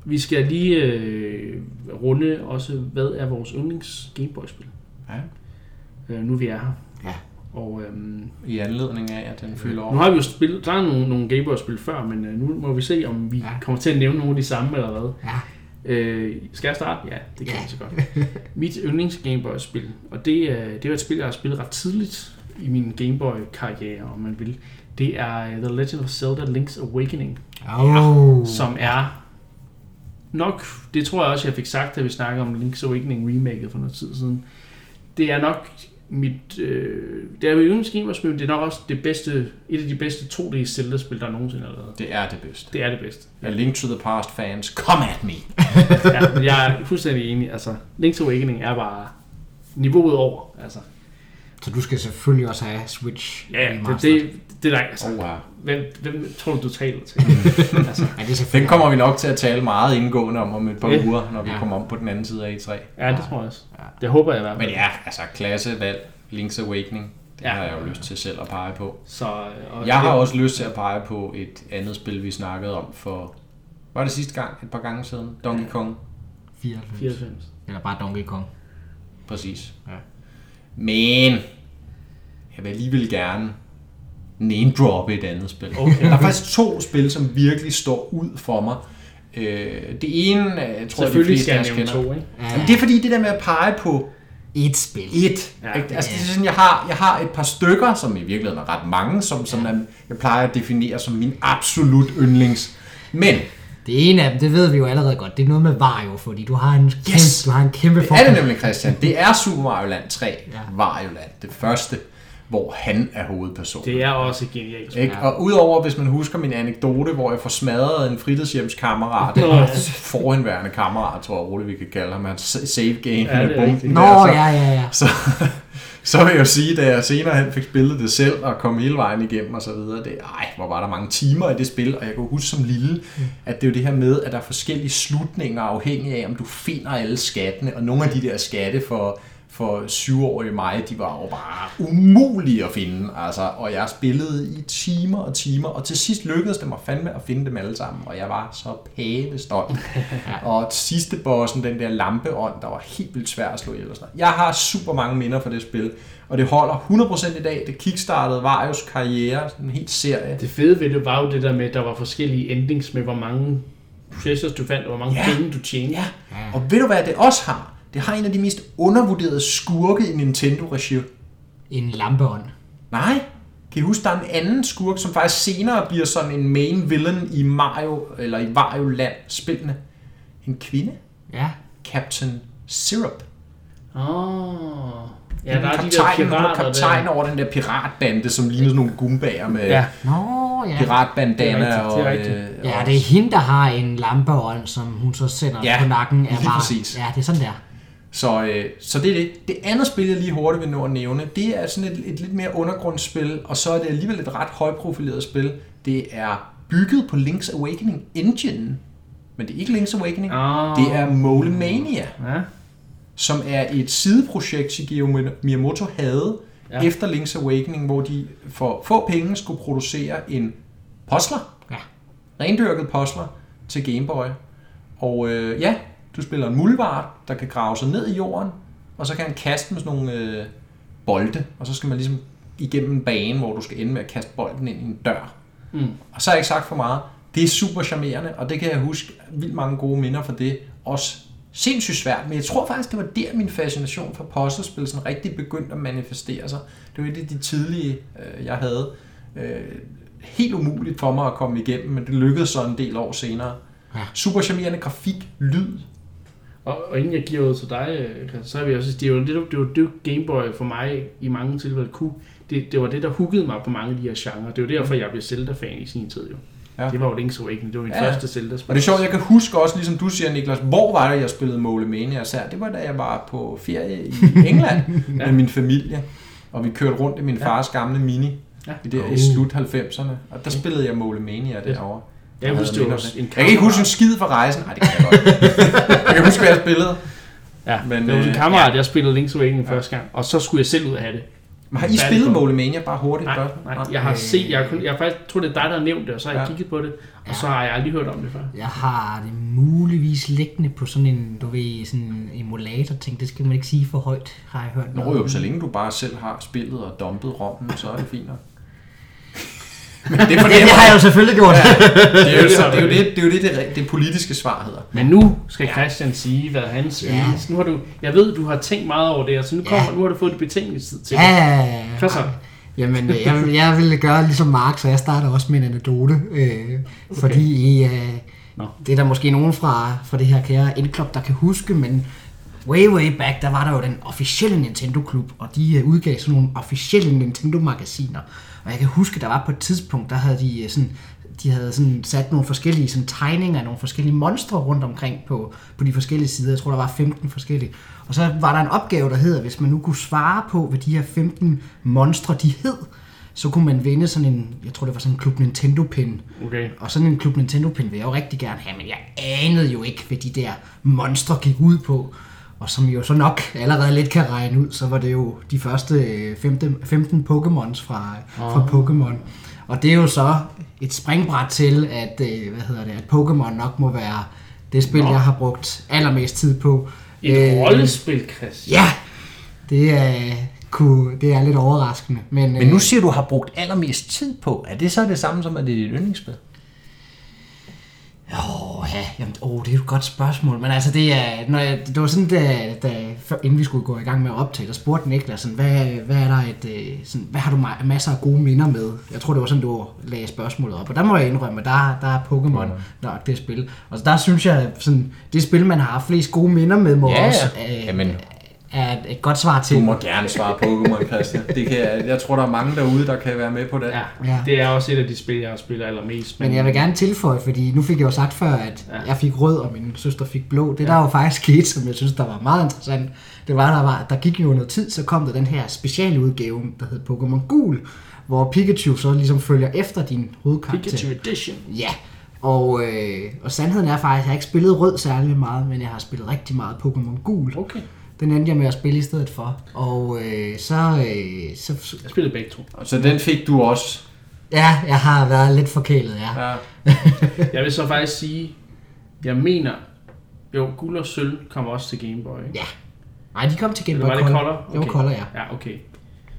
vi skal lige øh, runde også, hvad er vores yndlings Gameboy-spil? Ja. Øh, nu vi er her. Ja. Og øhm, I anledning af, at den fylder nu over. har vi jo spillet, der er nogle, nogle Gameboy-spil før, men øh, nu må vi se, om vi Ja. kommer til at nævne nogle af de samme eller hvad. Ja. Øh, skal jeg starte? Ja, det kan Ja. jeg så godt. Mit yndlings Gameboy-spil, og det, er- det var et spil, jeg har spillet ret tidligt i min Gameboy-karriere, om man vil. Det er øh, The Legend of Zelda Link's Awakening, Oh. som er nok, det tror jeg også, jeg fik sagt, da vi snakkede om Link's Awakening remaket for noget tid siden. Det er nok mit, øh, det er jo uden gamerspil, det er nok også det bedste, et af de bedste 2D Zelda-spil, der nogensinde er lavet. Det er det bedste. Det er det bedste. A Link to the Past fans, come at me! [laughs] Ja, men jeg er fuldstændig enig. Altså, Link's Awakening er bare niveauet over. Altså, Så du skal selvfølgelig også have Switch ja, ja, det, det, det er der, altså, Oh, wow. hvem, hvem tror du, du taler til? [laughs] altså, Ja, det er. Den kommer vi nok til at tale meget indgående om om et par Ja. uger, når vi Ja. kommer om på den anden side af E3. ja, det tror jeg også. Det håber jeg i hvert fald. Men ja, altså klassevalg, Link's Awakening, det Ja. har jeg jo lyst til selv at pege på. Så, øh, og Jeg har det- også lyst til at pege på et andet spil, vi snakkede om for... Var det sidste gang? Et par gange siden? Donkey Kong. 94. 94. Eller bare Donkey Kong. Præcis. Ja. Men jeg vil alligevel gerne name droppe et andet spil. Okay. Der er faktisk to spil, som virkelig står ud for mig. Øh, det ene, øh, jeg tror, de Selvfølgelig fleste skal jeg nævne to, ikke? Ja, Jamen, det er fordi det der med at pege på et spil. et. Ja. Ja, altså, det er sådan, jeg, har, jeg har et par stykker, som i virkeligheden er ret mange, som, som jeg, jeg plejer at definere som min absolut yndlings. Men Det ene af dem, det ved vi jo allerede godt, det er noget med Wario, fordi du har en kæmpe, Yes! du har en kæmpe det er det nemlig, Christian. Det er Super Mario Land 3. Ja. Mario Land. Det første, hvor han er hovedpersonen. Det er også genialt. Ikke? Og udover, hvis man husker min anekdote, hvor jeg får smadret en fritidshjemskammerat, ja. forhenværende kammerat, tror jeg roligt, vi kan kalde ham, hans save game Ja, det er med bomben. Nå, der, så, ja, ja, ja. så, så vil jeg jo sige, da jeg senere hen fik spillet det selv, og kom hele vejen igennem og så videre, det, ej, hvor var der mange timer i det spil, og jeg kan huske som lille, at det er jo det her med, at der er forskellige slutninger afhængig af, om du finder alle skattene, og nogle af de der skatte for for syvårige mig, de var jo bare umulige at finde, altså, og jeg spillede i timer og timer, og til sidst lykkedes det mig fandme at finde dem alle sammen, og jeg var så pævestolt. [laughs] og sidste bossen, den der lampeånd, der var helt vildt svær at slå ihjel og sådan noget. Jeg har super mange minder fra det spil, og det holder 100% i dag. Det kickstartede Varios karriere, sådan en helt serie. Det fede ved det var jo det der med, at der var forskellige endings med, hvor mange treasures du fandt, og hvor mange Ja. penge du tjente. Ja, og ved du hvad det også har? Det har en af de mest undervurderede skurke i Nintendo-regi. En lampeånd. Nej. Kan I huske, der er en anden skurk, som faktisk senere bliver sådan en main villain i Mario, eller i Wario Land spillene. En kvinde. Ja. Captain Syrup. Åh. Ja, Hun der er er de der er pirater kaptajn over den der piratbande, som ligner sådan nogle gumbager med Ja. Nå, ja. piratbandana. Det er rigtigt, det er og, rigtigt. øh, Ja, og- det er hende, der har en lampeånd, som hun så sender Ja, på nakken. Er lige bare, præcis. Ja, det er sådan der. Så, øh, så det er det. Det andet spil, jeg lige hurtigt vil nå at nævne, det er sådan et, et lidt mere undergrundsspil, og så er det alligevel et ret højprofileret spil. Det er bygget på Link's Awakening Engine. Men det er ikke Link's Awakening. Åh. Det er Molemania, Ja. som er et sideprojekt, Shigeru Miyamoto havde Ja. efter Link's Awakening, hvor de for få penge skulle producere en puzzler. Ja. Rendyrket puzzler til Game Boy. Og øh, ja, du spiller en muldvart, der kan grave sig ned i jorden, og så kan han kaste med sådan nogle øh, bolde, og så skal man ligesom igennem en bane, hvor du skal ende med at kaste bolden ind i en dør. Mm. Og så har jeg ikke sagt for meget. Det er super charmerende, og det kan jeg huske vildt mange gode minder fra det. Også sindssygt svært, men jeg tror faktisk, det var der min fascination for puzzlespil sådan rigtig begyndte at manifestere sig. Det var et af de tidlige, øh, jeg havde. Øh, helt umuligt for mig at komme igennem, men det lykkedes så en del år senere. Ja. Super charmerende grafik, lyd. Og, og inden jeg giver ud til dig, øh, så vil jeg også sige, det er jo det, det, var, det var Game Boy for mig i mange tilfælde kunne. Det, det var det, der huggede mig på mange af de her genrer. Det jo derfor, jeg blev Zelda-fan i sin tid jo. Ja. Det var jo Link's Awakening. Det var min Ja. første Zelda-spil. Og det er sjovt, jeg kan huske også, ligesom du siger, Niklas, hvor var det, jeg spillede Molemania især? Det var da jeg var på ferie i [laughs] England Ja. med min familie, og vi kørte rundt i min Ja. fars gamle Mini. Ja. I, der, Oh. I slut 90'erne. Og der spillede jeg Molemania derovre. Jeg kan huske, det var en Jeg kan ikke huske en skid fra rejsen. Nej, det kan jeg godt. [laughs] jeg kan huske, hvad jeg spillede. Ja, Men, det var en øh, kammerat, ja. jeg spillede Link's Awakening første gang, og så skulle jeg selv ud af det. Men har I spillet. Molemania bare hurtigt? Nej, nej, jeg har set, jeg, har kun, jeg faktisk tror, det er dig, der har nævnt det, og så har jeg Ja. kigget på det, og Ja. så har jeg aldrig hørt om det før. Jeg har det muligvis liggende på sådan en, du ved, sådan en emulator ting. Det skal man ikke sige for højt, har jeg hørt. Nå noget jo, så længe du bare selv har spillet og dumpet rommen, så er det fint nok. Men det er fordi, [laughs] Ja, det har jeg jo selvfølgelig gjort. Ja, det er jo, [laughs] det, er jo det, det, er jo det, det, det politiske svar hedder. Men nu skal Christian sige, hvad hans Ja. ja. Nu har du, jeg ved, du har tænkt meget over det, og så nu, kommer, Ja. nu har du fået det betænkningstid til Ja, det. ja, ja. Hvad så? Jamen, øh, jeg, vil- jeg vil gøre ligesom Mark, så jeg starter også med en anekdote. Øh, Fordi øh, Nå. det er der måske nogen fra, fra det her kære Endklub, der kan huske, men way, way back, der var der jo den officielle Nintendo-klub, og de øh, udgav sådan nogle officielle Nintendo-magasiner. Og jeg kan huske, der var på et tidspunkt, der havde de øh, sådan de havde sådan sat nogle forskellige sådan tegninger af nogle forskellige monstre rundt omkring på, på de forskellige sider. Jeg tror, der var 15 forskellige. Og så var der en opgave, der hedder, hvis man nu kunne svare på, hvad de her 15 monstre de hed, så kunne man vinde sådan en, jeg tror det var sådan en Klub Nintendo-pin. Okay. Og sådan en Klub Nintendo-pin vil jeg jo rigtig gerne have, men jeg anede jo ikke, hvad de der monstre gik ud på. Og som jo så nok allerede lidt kan regne ud, så var det jo de første øh, 15, 15 Pokémons fra, fra Pokémon. Og det er jo så et springbræt til, at, øh, hvad hedder det, at Pokémon nok må være det spil, Nå. jeg har brugt allermest tid på. Et Øh, rollespil, Chris. Ja, det er, kunne, det er lidt overraskende. Men, Men nu siger du, har brugt allermest tid på. Er det så det samme som, at det er dit yndlingsspil? Åh, ja, jamen, åh, det er jo et godt spørgsmål. Men altså, det, er, når jeg, det var sådan, da, da, før, inden vi skulle gå i gang med at optage, der spurgte Niklas, sådan, hvad, hvad er der et, øh, sådan, hvad har du ma- masser af gode minder med? Jeg tror, det var sådan, du lagde spørgsmålet op. Og der må jeg indrømme, at der, der er Pokémon nok det spil. Og der synes jeg, sådan, det spil, man har haft flest gode minder med, må Ja, også ja. øh, Jamen. Er et, godt svar til. Du må gerne svare Pokémon, Christian. Det kan jeg, jeg tror, der er mange derude, der kan være med på det. Ja, Ja. det er også et af de spil, jeg spiller allermest. Men jeg vil gerne tilføje, fordi nu fik jeg jo sagt før, at Ja. ja. jeg fik rød, og min søster fik blå. Det der jo faktisk skete, som jeg synes, der var meget interessant, det var, der, var, der gik jo noget tid, så kom der den her specialudgave, der hed Pokémon Gul, hvor Pikachu så ligesom følger efter din hovedkarakter. Pikachu Edition. Ja, og, øh, og sandheden er faktisk, at jeg har ikke spillet rød særlig meget, men jeg har spillet rigtig meget Pokémon Gul. Okay. Den endte jeg med at spille i stedet for. Og øh, så, øh, så... Jeg spillede begge to. Så den fik du også. Ja, jeg har været lidt forkælet, ja. Ja. [laughs] Jeg vil så faktisk sige, jeg mener, jo, guld og sølv kommer også til Game Boy. ikke? Ja. Nej, de kom til Game Boy var det Color. Color? Det var Color, ja. Ja, okay.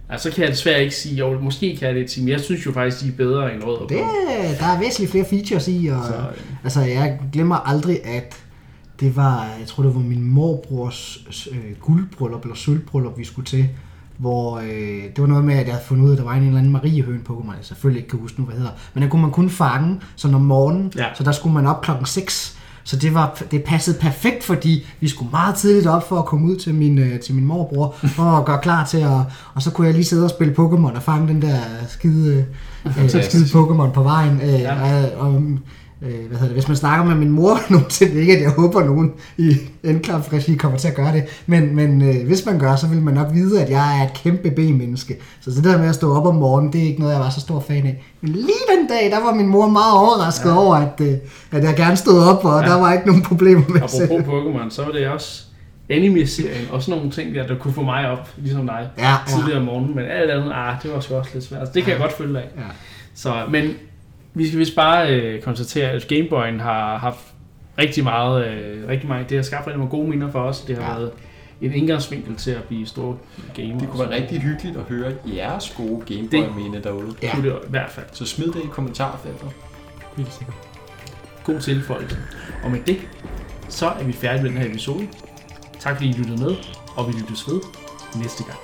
Altså, så kan jeg desværre ikke sige, jo, måske kan jeg det sige, men jeg synes jo faktisk, de er bedre end rød og Det, blå. der er væsentligt flere features i, og Så, så, øh. altså jeg glemmer aldrig, at det var, jeg tror det var min morbrors øh, guldbryllup eller sølvbryllup, vi skulle til, hvor øh, det var noget med, at jeg havde fundet ud af, at der var en eller anden Mariehøn Pokémon, jeg selvfølgelig ikke kan huske nu, hvad hedder, men den kunne man kun fange sådan om morgenen, Ja. så der skulle man op klokken 6, så det, var, det passede perfekt, fordi vi skulle meget tidligt op for at komme ud til min, øh, til min morbror, for at gøre klar til at, og så kunne jeg lige sidde og spille Pokémon og fange den der skide, øh, skide Pokémon på vejen. Øh, ja. og, og, øh, hvad hedder det, hvis man snakker med min mor [laughs] nogensinde, ikke at jeg håber nogen i Endclub regi kommer til at gøre det, men, men øh, hvis man gør, så vil man nok vide, at jeg er et kæmpe B-menneske. Så det der med at stå op om morgenen, det er ikke noget, jeg var så stor fan af. Men lige den dag, der var min mor meget overrasket ja. over, at, øh, at jeg gerne stod op, og Ja. ja. der var ikke nogen problemer med det. Apropos Pokémon, så var det også anime-serien, og sådan nogle ting der, der kunne få mig op, ligesom dig, Ja, ja. tidligere om morgenen, men alt andet, ah, det var også lidt svært. Altså, det kan jeg godt følge af. Ja. Så, men vi skal vist bare øh, konstatere, at Gameboyen har haft rigtig meget, øh, rigtig meget, det har skabt rigtig mange gode minder for os. Det har ja. Ja. været en indgangsvinkel til at blive store gamer. Det kunne være rigtig hyggeligt at høre jeres gode Det- Gameboy-minde derude. Det kunne det i hvert fald. Så smid det i kommentarfeltet. Helt sikkert. God tilføjelse. Og med det, så er vi færdige med den her episode. Tak fordi I lyttede med, og vi lyttes ved næste gang.